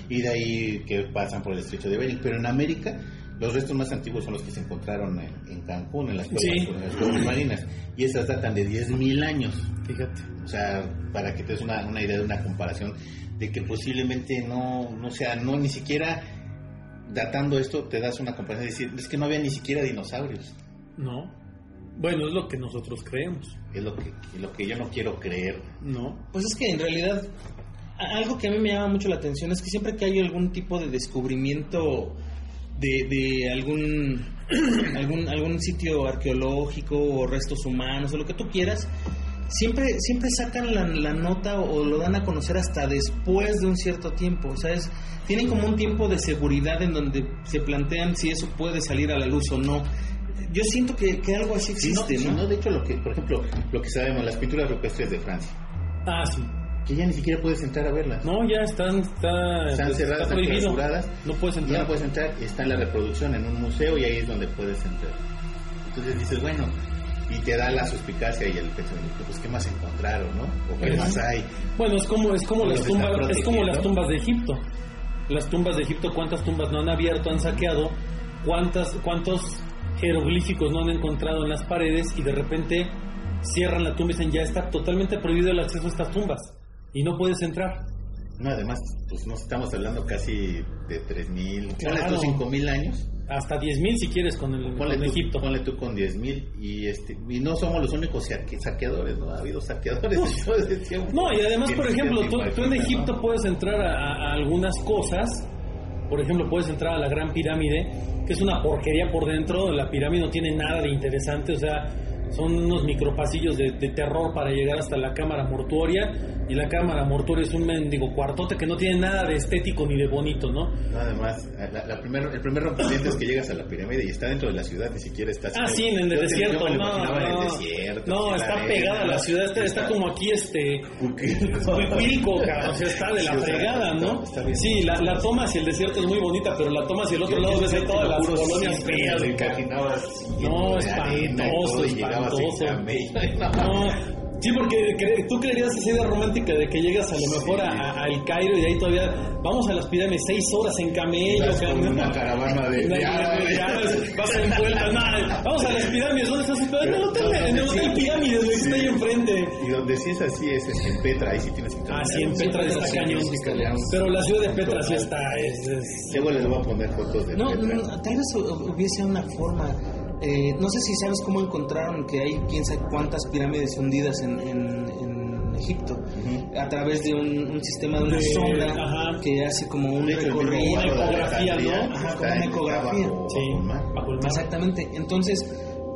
y de ahí que pasan por el estrecho de Bering, pero en América los restos más antiguos son los que se encontraron en, en Cancún, en las cuevas, Sí. en las cuevas marinas, y esas datan de 10.000 años. Fíjate. O sea, para que te des una, una idea de una comparación de que posiblemente no, no sea, no ni siquiera datando esto te das una comparación de decir, es que no había ni siquiera dinosaurios. No. Bueno, es lo que nosotros creemos, Es lo que, lo que yo no quiero creer. ¿no? Pues es que en realidad algo que a mí me llama mucho la atención es que siempre que hay algún tipo de descubrimiento de, de algún, algún algún sitio arqueológico o restos humanos o lo que tú quieras, siempre siempre sacan la, la nota o lo dan a conocer hasta después de un cierto tiempo, o sea, es- tienen como un tiempo de seguridad en donde se plantean si eso puede salir a la luz o no. Yo siento que, que algo así existe, si ¿no? no, de hecho, lo que, por ejemplo, lo que sabemos, las pinturas rupestres de Francia, Ah, sí. que ya ni siquiera puedes entrar a verlas. No, ya están, está, Están pues, cerradas, está están clausuradas. No puedes Ya entrar. no puedes entrar, está en la reproducción en un museo y ahí es donde puedes entrar. Entonces dices, bueno, y te da la suspicacia y el pensamiento, pues qué más encontraron, ¿no? O qué más hay. Bueno, es como es como las tumbas, es como las tumbas de Egipto. Las tumbas de Egipto, ¿cuántas tumbas no han abierto, han saqueado? ¿Cuántas cuántos jeroglíficos no han encontrado en las paredes y de repente cierran la tumba y dicen, "Ya está totalmente prohibido el acceso a estas tumbas y no puedes entrar." No, además, pues no estamos hablando casi de 3.000, Claro. tú 5.000 años. Hasta 10.000 si quieres con el Ponle con tú, Egipto. ponle tú con 10.000 y este y no somos los únicos saque- saqueadores, ¿no? Ha habido saqueadores tiempo. No, y además, por se ejemplo, tú, tú en Egipto ¿no? puedes entrar a algunas cosas. Por ejemplo, puedes entrar a la Gran Pirámide, que es una porquería por dentro. La pirámide no tiene nada de interesante, o sea, son unos micropasillos de, de terror para llegar hasta la cámara mortuoria. Y la cámara mortuoria es un mendigo cuartote que no tiene nada de estético ni de bonito, ¿no? No, además, la, la primer, el primer rompimiento es que llegas a la pirámide y está dentro de la ciudad, ni siquiera está Ah, sí, en el te- desierto. lo No, imaginaba en no. el desierto. No, está arena, pegada a la ¿no? ciudad, está, está como aquí, este. Cabrón, o sea, está de la Sí, fregada, ¿no? Sí, la, la toma hacia el desierto es muy bonita, pero la toma hacia el otro lado ves ahí te todas las colonias feas. No, espantoso, espantoso. No, sí, porque tú creerías esa idea romántica de que llegas a lo mejor a, a- al Cairo y de ahí todavía vamos a las pirámides seis horas en camello, Vas con una caravana de- de árabes. vas en vuelta, no, vamos a las pirámides, ¿dónde estás? En el hotel, en el hotel pirámides, güey, que está ahí enfrente. Y donde sí es así es en Petra, ahí sí tienes que Ah, sí, en Petra está Sí, cañón. Pero la ciudad de Petra sí está. Es, es- Luego les voy a poner fotos de No, Petra. no, tal vez hu- hubiese una forma. Eh, no sé si sabes cómo encontraron que hay quién sabe cuántas pirámides hundidas en, en- en Egipto. A través de un, un sistema de una De- sonda ajá. que hace como un recorrido. Una ecografía, ¿no? Ajá, como una ecografía. bajo- sí, bajo el mar. bajo el mar. Exactamente. Entonces,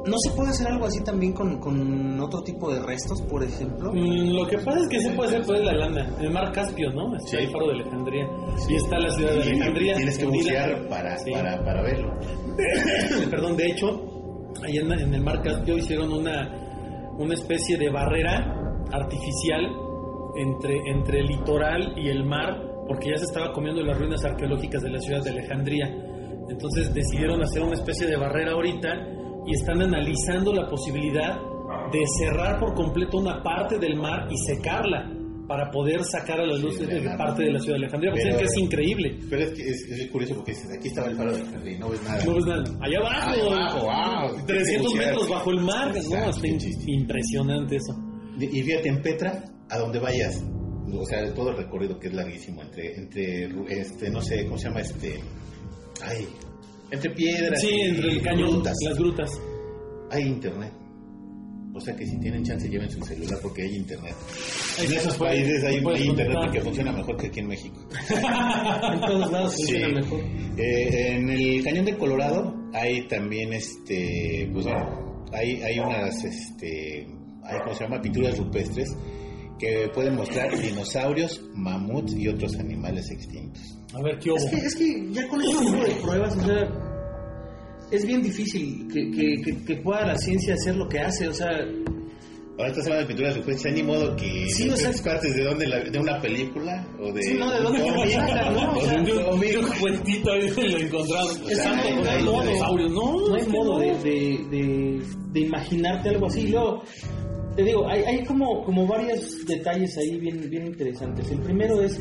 ¿no se puede hacer algo así también con, con otro tipo de restos, por ejemplo? Mm, Lo que pasa es que se puede hacer pues la lana. El mar Caspio, ¿no? Está Sí. el faro de Alejandría. Y está la ciudad de Y Alejandría. Tienes que bucear para, Sí. para, para verlo. Perdón, de hecho, ahí en, el mar Caspio hicieron una, una especie de barrera artificial entre, entre el litoral y el mar, porque ya se estaba comiendo las ruinas arqueológicas de la ciudad de Alejandría. Entonces decidieron hacer una especie de barrera ahorita y están analizando la posibilidad de cerrar por completo una parte del mar y secarla para poder sacar a la luz Sí, de parte de la ciudad de Alejandría. porque Pero- que es increíble. Pero es que es, es curioso porque dices, aquí estaba el faro de Alejandría y no ves nada. No ves nada. Allá abajo. Allá abajo, wow. 300 metros bajo el mar. No, está impresionante eso. Y y fíjate, en Petra, a donde vayas, o sea, todo el recorrido que es larguísimo, entre, entre este, no sé, ¿cómo se llama? Este, ay, entre piedras. Sí, y entre el cañón, grutas, las grutas. hay internet. O sea que si tienen chance lleven su celular porque hay internet. En esos puede- países hay, hay internet conectar. que funciona mejor que aquí en México. En todos lados Sí. funciona mejor. Eh, en el cañón de Colorado hay también este pues bueno, hay, hay unas este hay ¿cómo se llama? pinturas rupestres que pueden mostrar dinosaurios, mamuts y otros animales extintos. A ver, ¿qué hubo? Es que, es que ya con ese tipo de pruebas, o sea, es bien difícil que, que, que- que pueda la ciencia hacer lo que hace, o sea, Ahora estás hablando de pinturas rupestres, ni modo que Sí, de o sea- tres partes de dónde la- de una película o de Sí, no, ¿de dónde lo sacan, no? o O sea, de un De de cuentito ahí lo no hay con modo. dinosaurios. No, no hay modo no. de, de, de, de imaginarte algo así. Luego, te digo, hay, hay como, como varios detalles ahí bien, bien interesantes. El primero es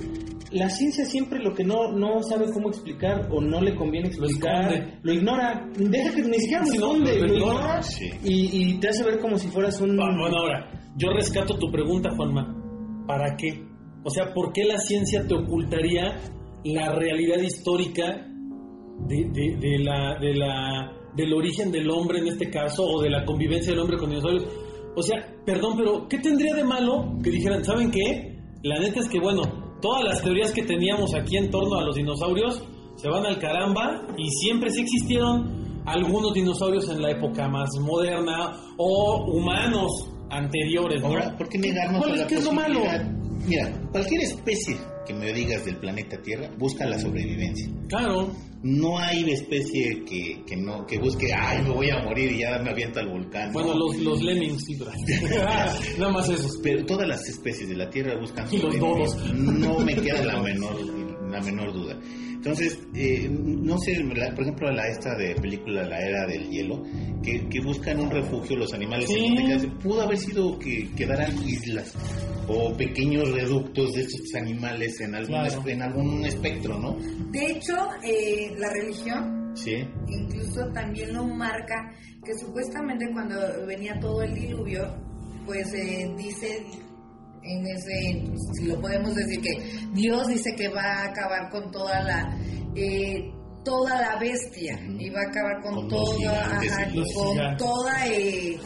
la ciencia siempre lo que no, no sabe cómo explicar o no le conviene explicar, lo, ignora, deja que ni siquiera Sí, no, esconde, lo lo ignora. Sí. y, y te hace ver como si fueras un... Bueno, ahora, yo rescato tu pregunta, Juanma. ¿Para qué? O sea, ¿por qué la ciencia te ocultaría la realidad histórica de, de- de la, de la, del origen del hombre en este caso o de la convivencia del hombre con dinosaurios? O sea, perdón, pero ¿qué tendría de malo que dijeran, ¿saben qué? La neta es que, bueno, todas las teorías que teníamos aquí en torno a los dinosaurios se van al caramba y siempre sí existieron algunos dinosaurios en la época más moderna o humanos anteriores, ¿no? Ahora, ¿por qué negarnos ¿Cuál a la qué es lo malo? Mira, cualquier especie que me digas del planeta Tierra busca la sobrevivencia. Claro. No hay especie que, que no que busque, ay, me voy a morir y ya me aviento al volcán. Bueno, No. los, los lemmings, sí, Nada más esos. Pero todas las especies de la Tierra buscan Y los dodos. No me queda la menor, la menor duda. Entonces, eh, no sé, la- por ejemplo, la esta de película La Era del Hielo, que, que buscan un refugio los animales. Sí. en pudo haber sido que quedaran islas o pequeños reductos de estos animales en algún, Claro. en algún espectro, ¿no? De hecho, eh, la religión Sí. incluso también lo marca que supuestamente cuando venía todo el diluvio, pues eh, dice en ese, si lo podemos decir que Dios dice que va a acabar con toda la eh, toda la bestia y va a acabar con, Con toda ajá, con gigantes. toda eh,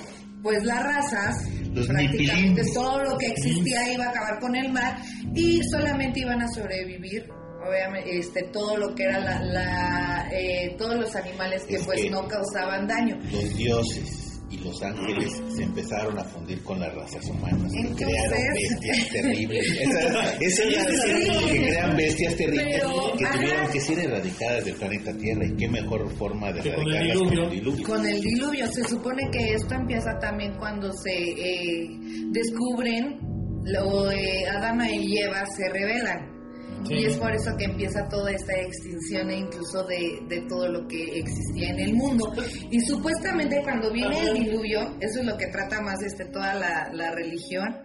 pues las razas Los prácticamente nipilín. todo lo que existía iba a acabar con el mar y solamente iban a sobrevivir obviamente este todo lo que era la, la, eh, todos los animales que Es pues que- no causaban daño. Los dioses y los ángeles se empezaron a fundir con las razas humanas y Entonces- crearon bestias terribles. Esa, esa es la que crean bestias terribles Pero, que ajá. tuvieron que ser erradicadas del planeta Tierra. Y qué mejor forma de Que con el erradicarlas con el diluvio. con el diluvio se supone que esto empieza también cuando se eh, descubren lo de Adama y Eva se rebelan Y es por eso que empieza toda esta extinción e incluso de, de todo lo que existía en el mundo. Y supuestamente cuando viene el diluvio, eso es lo que trata más este, toda la, la religión,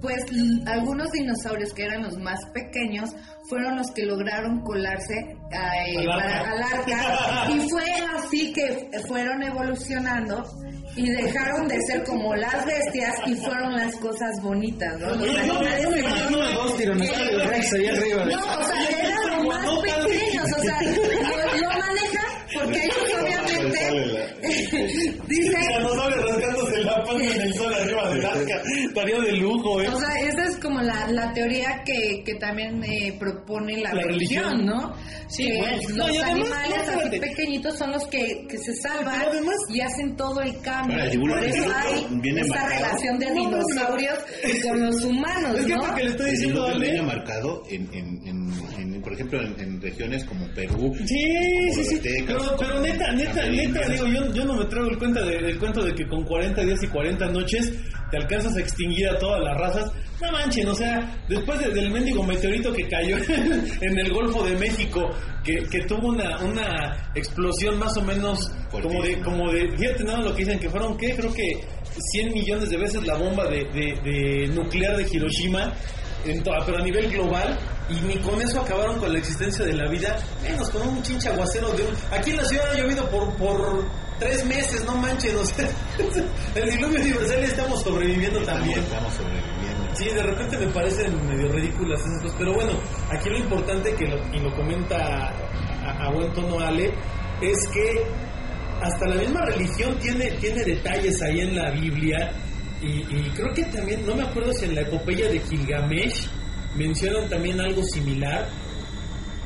pues l- algunos dinosaurios que eran los más pequeños fueron los que lograron colarse a, eh, Al arca. al arca y fue así que fueron evolucionando y dejaron de ser como las bestias y fueron las cosas bonitas, ¿no? Los animales no o sea, eran los más pequeños, o sea, lo, lo manejan porque ellos obviamente dicen, En el sol arriba del arca. Estaría de lujo, ¿eh? o sea, esa es como la, la teoría que, que también eh, propone la, La religión, religión. ¿no? Sí, que bueno. los No, y además, animales no, así pequeñitos son los que, que se salvan además- y hacen todo el cambio. El Por eso hay viene esa marcado. relación de No, no, no. dinosaurios con los humanos, Es que ¿no? porque le estoy El diciendo Ale. viene marcado en, en, en, en, por ejemplo, en, en regiones como Perú. Sí, sí, sí. Pero, pero neta, neta, neta, digo, yo, yo no me traigo el, cuenta de, el cuento de que con 40 días y 40 noches te alcanzas a extinguir a todas las razas. No manchen, o sea, después de- del mendigo meteorito que cayó en el Golfo de México, que, que tuvo una, una explosión más o menos como de, como de, fíjate nada lo que dicen, que fueron, ¿qué? Creo que 100 millones de veces la bomba de, de- de nuclear de Hiroshima, en to- pero a nivel global, y ni con eso acabaron con la existencia de la vida, menos con un chinche aguacero de un... Aquí en la ciudad ha llovido por, por tres meses, no manches, o sea, el diluvio universal estamos sobreviviendo también. Estamos sobreviviendo. Sí, de repente me parecen medio ridículas esas cosas, pero bueno, aquí lo importante que lo, y lo comenta a, a buen tono Ale, es que hasta la misma religión tiene, tiene detalles ahí en la Biblia y, y creo que también, no me acuerdo si en la epopeya de Gilgamesh mencionan también algo similar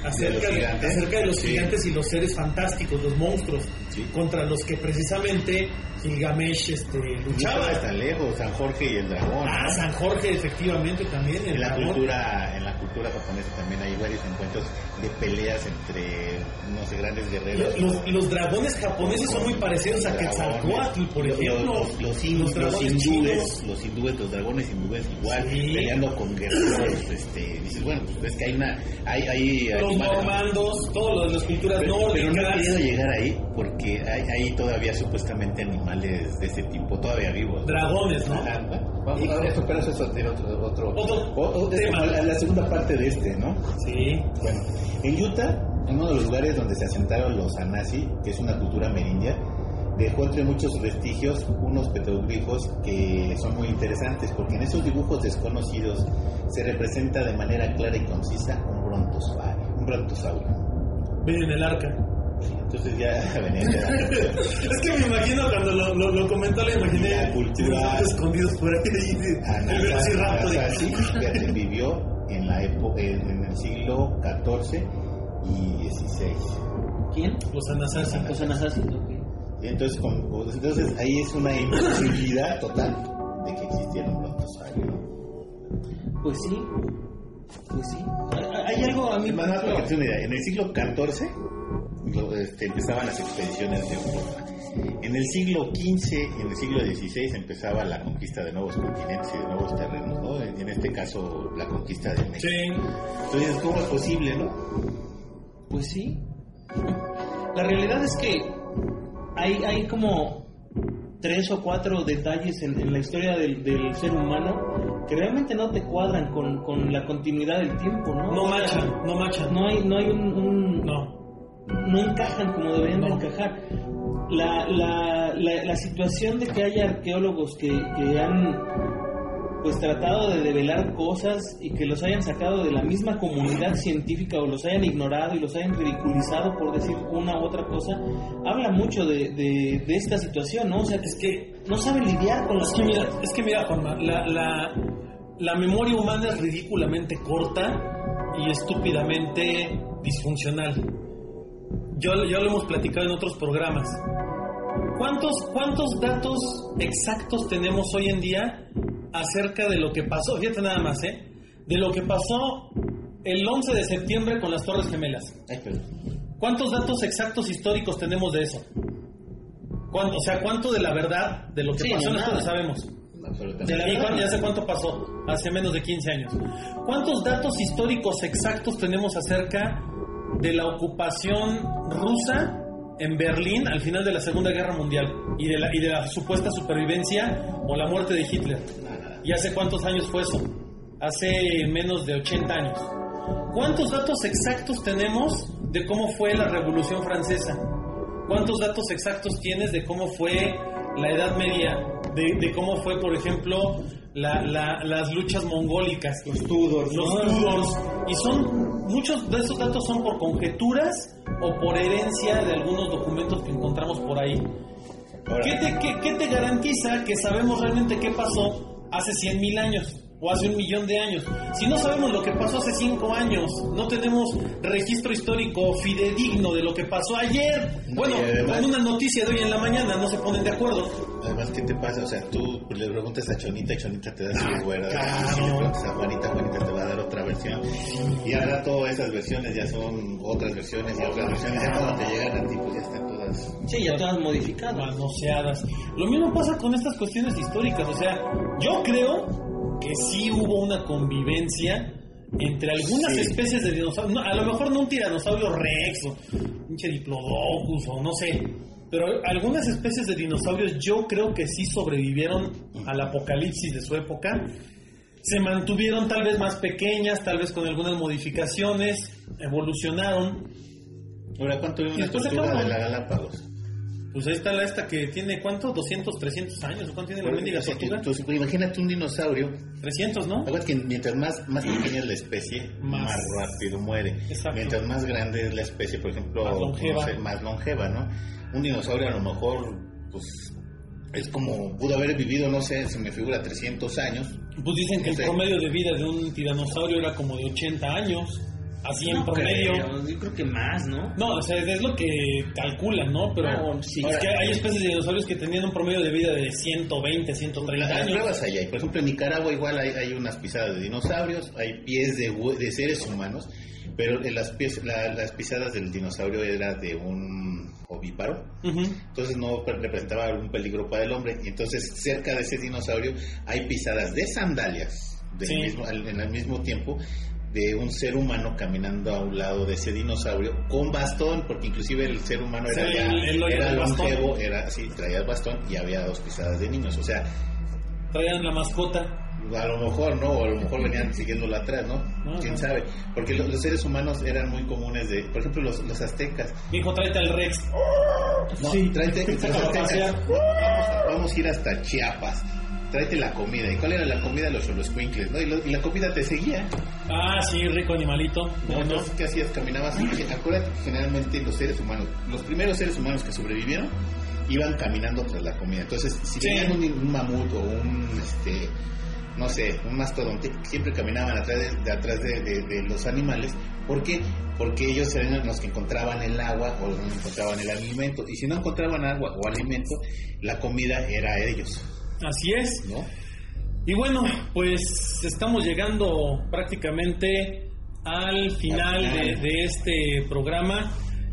acerca los de, gigantes? acerca de los Sí. gigantes y los seres fantásticos, los monstruos, Sí. contra los que precisamente Gilgamesh este, No luchaba. estaba tan lejos, San Jorge y el dragón. Ah, ¿no? San Jorge, efectivamente, también. el En la dragón. cultura, en la cultura japonesa también hay varios encuentros de peleas entre no sé grandes guerreros. Los, los- los dragones japoneses son muy parecidos a Quetzalcoatl, por ejemplo. Los, los, hin- Los hindúes, los hindúes, los dragones hindúes igual, Sí. peleando con guerreros, este, dices, bueno, pues es que hay una, hay, hay Los ¿no? normandos, todas las culturas pero, pero no he nórdicas. querido llegar ahí porque que hay, hay todavía supuestamente animales de este tipo todavía vivos. Dragones, ¿no? Bueno, vamos a ver esto, pero eso es otro, otro, Otro o- o- es tema. la, la segunda parte de este, ¿no? Sí. Bueno, en Utah, en uno de los lugares donde se asentaron los Anasi, que es una cultura merindia, dejó entre muchos vestigios unos petroglifos que son muy interesantes, porque en esos dibujos desconocidos se representa de manera clara y concisa un brontosaurio. Un brontosaurio. Ven en el arca. Entonces ya venía Es que me imagino cuando lo, lo, lo comentó, le imaginé La cultura. escondidos por ahí. de- El velociraptor. Anasasi, fíjate, vivió en, la época, en, en el siglo XIV y XVI. ¿Quién? Los Anasazi. Los Anasazi. Y Entonces, con- entonces ahí es una imposibilidad total de que existiera un brontosaurio. Pues sí. Pues sí. Hay- algo a mí. Más nada para que te una idea, en el siglo XIV este, empezaban las expediciones de Europa. En el siglo XV y en el siglo XVI empezaba la conquista de nuevos continentes y de nuevos terrenos, ¿no? En, este caso, la conquista de México. Sí. Entonces, ¿cómo es posible, no? Pues sí. La realidad es que hay, hay como tres o cuatro detalles en, en la historia del, del ser humano que realmente no te cuadran con, con la continuidad del tiempo, ¿no? No machan, no machan. No hay, no hay un, un- No. No encajan como deberían de encajar. La, la, la, la situación de que haya arqueólogos que, que han pues tratado de develar cosas y que los hayan sacado de la misma comunidad científica o los hayan ignorado y los hayan ridiculizado por decir una u otra cosa, habla mucho de, de, de esta situación, ¿no? O sea, que es que no saben lidiar con las Es que mira, es que mira, Juanma, la, la, la memoria humana es ridículamente corta y estúpidamente disfuncional. Yo, ya lo hemos platicado en otros programas. ¿Cuántos, ¿Cuántos datos exactos tenemos hoy en día acerca de lo que pasó? Fíjate nada más, ¿eh? De lo que pasó el 11 de septiembre con las Torres Gemelas. ¿Cuántos datos exactos históricos tenemos de eso? ¿Cuánto, o sea, ¿cuánto de la verdad de lo que Sí, pasó no, nada. sabemos? Absolutamente. ¿Y cuán- ya sé cuánto pasó? Hace menos de 15 años. ¿Cuántos datos históricos exactos tenemos acerca de la ocupación rusa en Berlín al final de la Segunda Guerra Mundial y de la, y de la supuesta supervivencia o la muerte de Hitler? ¿Y hace cuántos años fue eso? Hace menos de 80 años. ¿Cuántos datos exactos tenemos de cómo fue la Revolución Francesa? ¿Cuántos datos exactos tienes de cómo fue la Edad Media? De, de cómo fue, por ejemplo, la- la- las luchas mongólicas. Los Tudors. Los Tudors. Y son, muchos de esos datos son por conjeturas o por herencia de algunos documentos que encontramos por ahí. ¿Qué te, qué- qué te garantiza que sabemos realmente qué pasó hace 100 mil años o hace un millón de años? Si no sabemos lo que pasó hace 5 años, no tenemos registro histórico fidedigno de lo que pasó ayer. No, Bueno, con una noticia de hoy en la mañana no se ponen de acuerdo. Además, ¿qué te pasa? O sea, tú le preguntas a Chonita, Chonita te da su güera. claro. Si le preguntas a Juanita, Juanita te va a dar otra versión. Y ahora todas esas versiones ya son otras versiones y otras versiones. Ya cuando te llegan a ti, pues ya están todas. Sí, ya todas modificadas. manoseadas. Lo mismo pasa con estas cuestiones históricas. O sea, yo creo que sí hubo una convivencia entre algunas Sí. especies de dinosaurios. No, a lo mejor no un tiranosaurio rex o un diplodocus o no sé. Pero algunas especies de dinosaurios yo creo que sí sobrevivieron al apocalipsis de su época. Se mantuvieron tal vez más pequeñas, tal vez con algunas modificaciones, evolucionaron. Ahora, ¿cuánto vive una tortuga de la Galápagos? Pues ahí está la esta que tiene, ¿cuánto? ¿200, 300 años? ¿O ¿Cuánto tiene la mendiga que- tortuga? entonces, pues, imagínate un dinosaurio. 300, ¿no? Acuérdate que mientras más, más pequeña es la especie, Más. más, rápido muere. Exacto. Mientras más grande es la especie, por ejemplo, Más longeva. no sé, más longeva, ¿no? Un dinosaurio a lo mejor, pues, es como, pudo haber vivido, no sé, se me figura 300 años. Pues dicen que el promedio de vida de un tiranosaurio era como de 80 años, así en No promedio. creo, yo creo que más, ¿no? No, o sea, es lo que calculan, ¿no? Pero Ah, sí. es que hay especies de dinosaurios que tenían un promedio de vida de 120, 130 Las años. pruebas hay, hay. por ejemplo, en Nicaragua igual hay, hay unas pisadas de dinosaurios, hay pies de, hue- de seres humanos, pero en las, pies- la- las pisadas del dinosaurio era de un ovíparo, entonces no pre- representaba algún peligro para el hombre. Y entonces cerca de ese dinosaurio hay pisadas de sandalias del Sí. mismo, al- en el mismo tiempo de un ser humano caminando a un lado de ese dinosaurio con bastón, porque inclusive el ser humano era, Sí, ya- el- era longevo, era así, traía el bastón y había dos pisadas de niños. O sea, Traían la mascota. A lo mejor, ¿no? O a lo mejor venían siguiéndolo atrás, ¿no? Ajá. ¿Quién sabe? Porque lo- los seres humanos eran muy comunes de, por ejemplo, los, los aztecas. Dijo, tráete al Rex. No, Sí. tráete, los aztecas. Vamos a, vamos a ir hasta Chiapas. Tráete la comida. ¿Y cuál era la comida? Los choloscuincles, ¿no? Y, lo- y la comida te seguía. Ah, sí, rico animalito. ¿no? No, ¿qué hacías? Caminabas. y Acuérdate que generalmente los seres humanos, los primeros seres humanos que sobrevivieron, iban caminando tras la comida. Entonces, si Sí. veían un, un mamut o un, este, no sé, un mastodonte, siempre caminaban atrás de, de- atrás de, de- de los animales. ¿Por qué? Porque ellos eran los que encontraban el agua o los que encontraban el alimento. Y si no encontraban agua o alimento, la comida era ellos, Así es. ¿no? Y bueno, pues estamos llegando prácticamente al final, Al final. De, de este programa.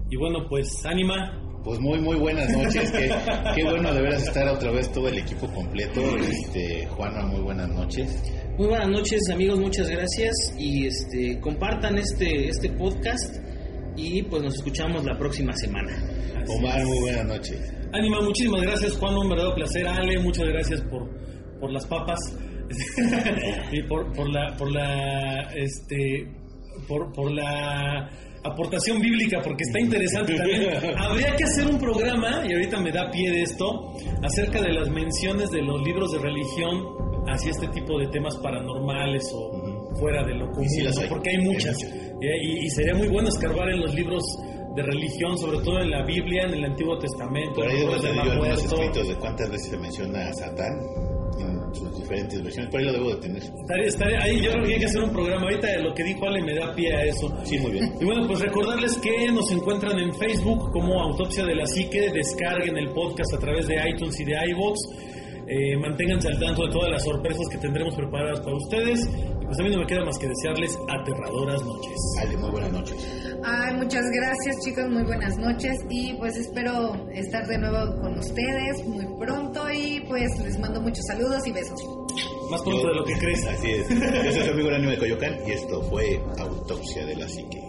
Y bueno, pues ánima. Pues muy, muy buenas noches. Qué, qué bueno de veras estar otra vez todo el equipo completo. Este, Juana, muy buenas noches. Muy buenas noches amigos, muchas gracias y este compartan este este podcast y pues nos escuchamos la próxima semana. Así Omar, es. muy buenas noches. Ánima, muchísimas gracias Juan, un verdadero placer. Ale, muchas gracias por, por las papas y por, por la por la este por, por la aportación bíblica porque está interesante también. Habría que hacer un programa y ahorita me da pie de esto acerca de las menciones de los libros de religión hacia este tipo de temas paranormales o fuera de lo común, sí las ¿no? hay. porque hay muchas y, y sería muy bueno escarbar en los libros de religión, sobre todo en la Biblia, en el Antiguo Testamento, en los Muerto. escritos de cuántas veces se menciona a Satán en sus diferentes versiones. Por ahí lo debo de tener. Estaría- estaría- ahí yo creo que hay que hacer un programa. Ahorita de lo que dijo Ale me da pie a eso. Sí, muy bien. Y bueno, pues recordarles que nos encuentran en Facebook como Autopsia de la Psique, descarguen el podcast a través de iTunes y de iVoox, eh, manténganse al tanto de todas las sorpresas que tendremos preparadas para ustedes. Y pues a mí no me queda más que desearles aterradoras noches. Ale, muy buenas noches. Ay, muchas gracias chicos, muy buenas noches y pues espero estar de nuevo con ustedes muy pronto y pues les mando muchos saludos y besos. Más pronto de lo que crees. Así es. Yo soy su amigo el anime de Coyoacán y esto fue Autopsia de la Psique.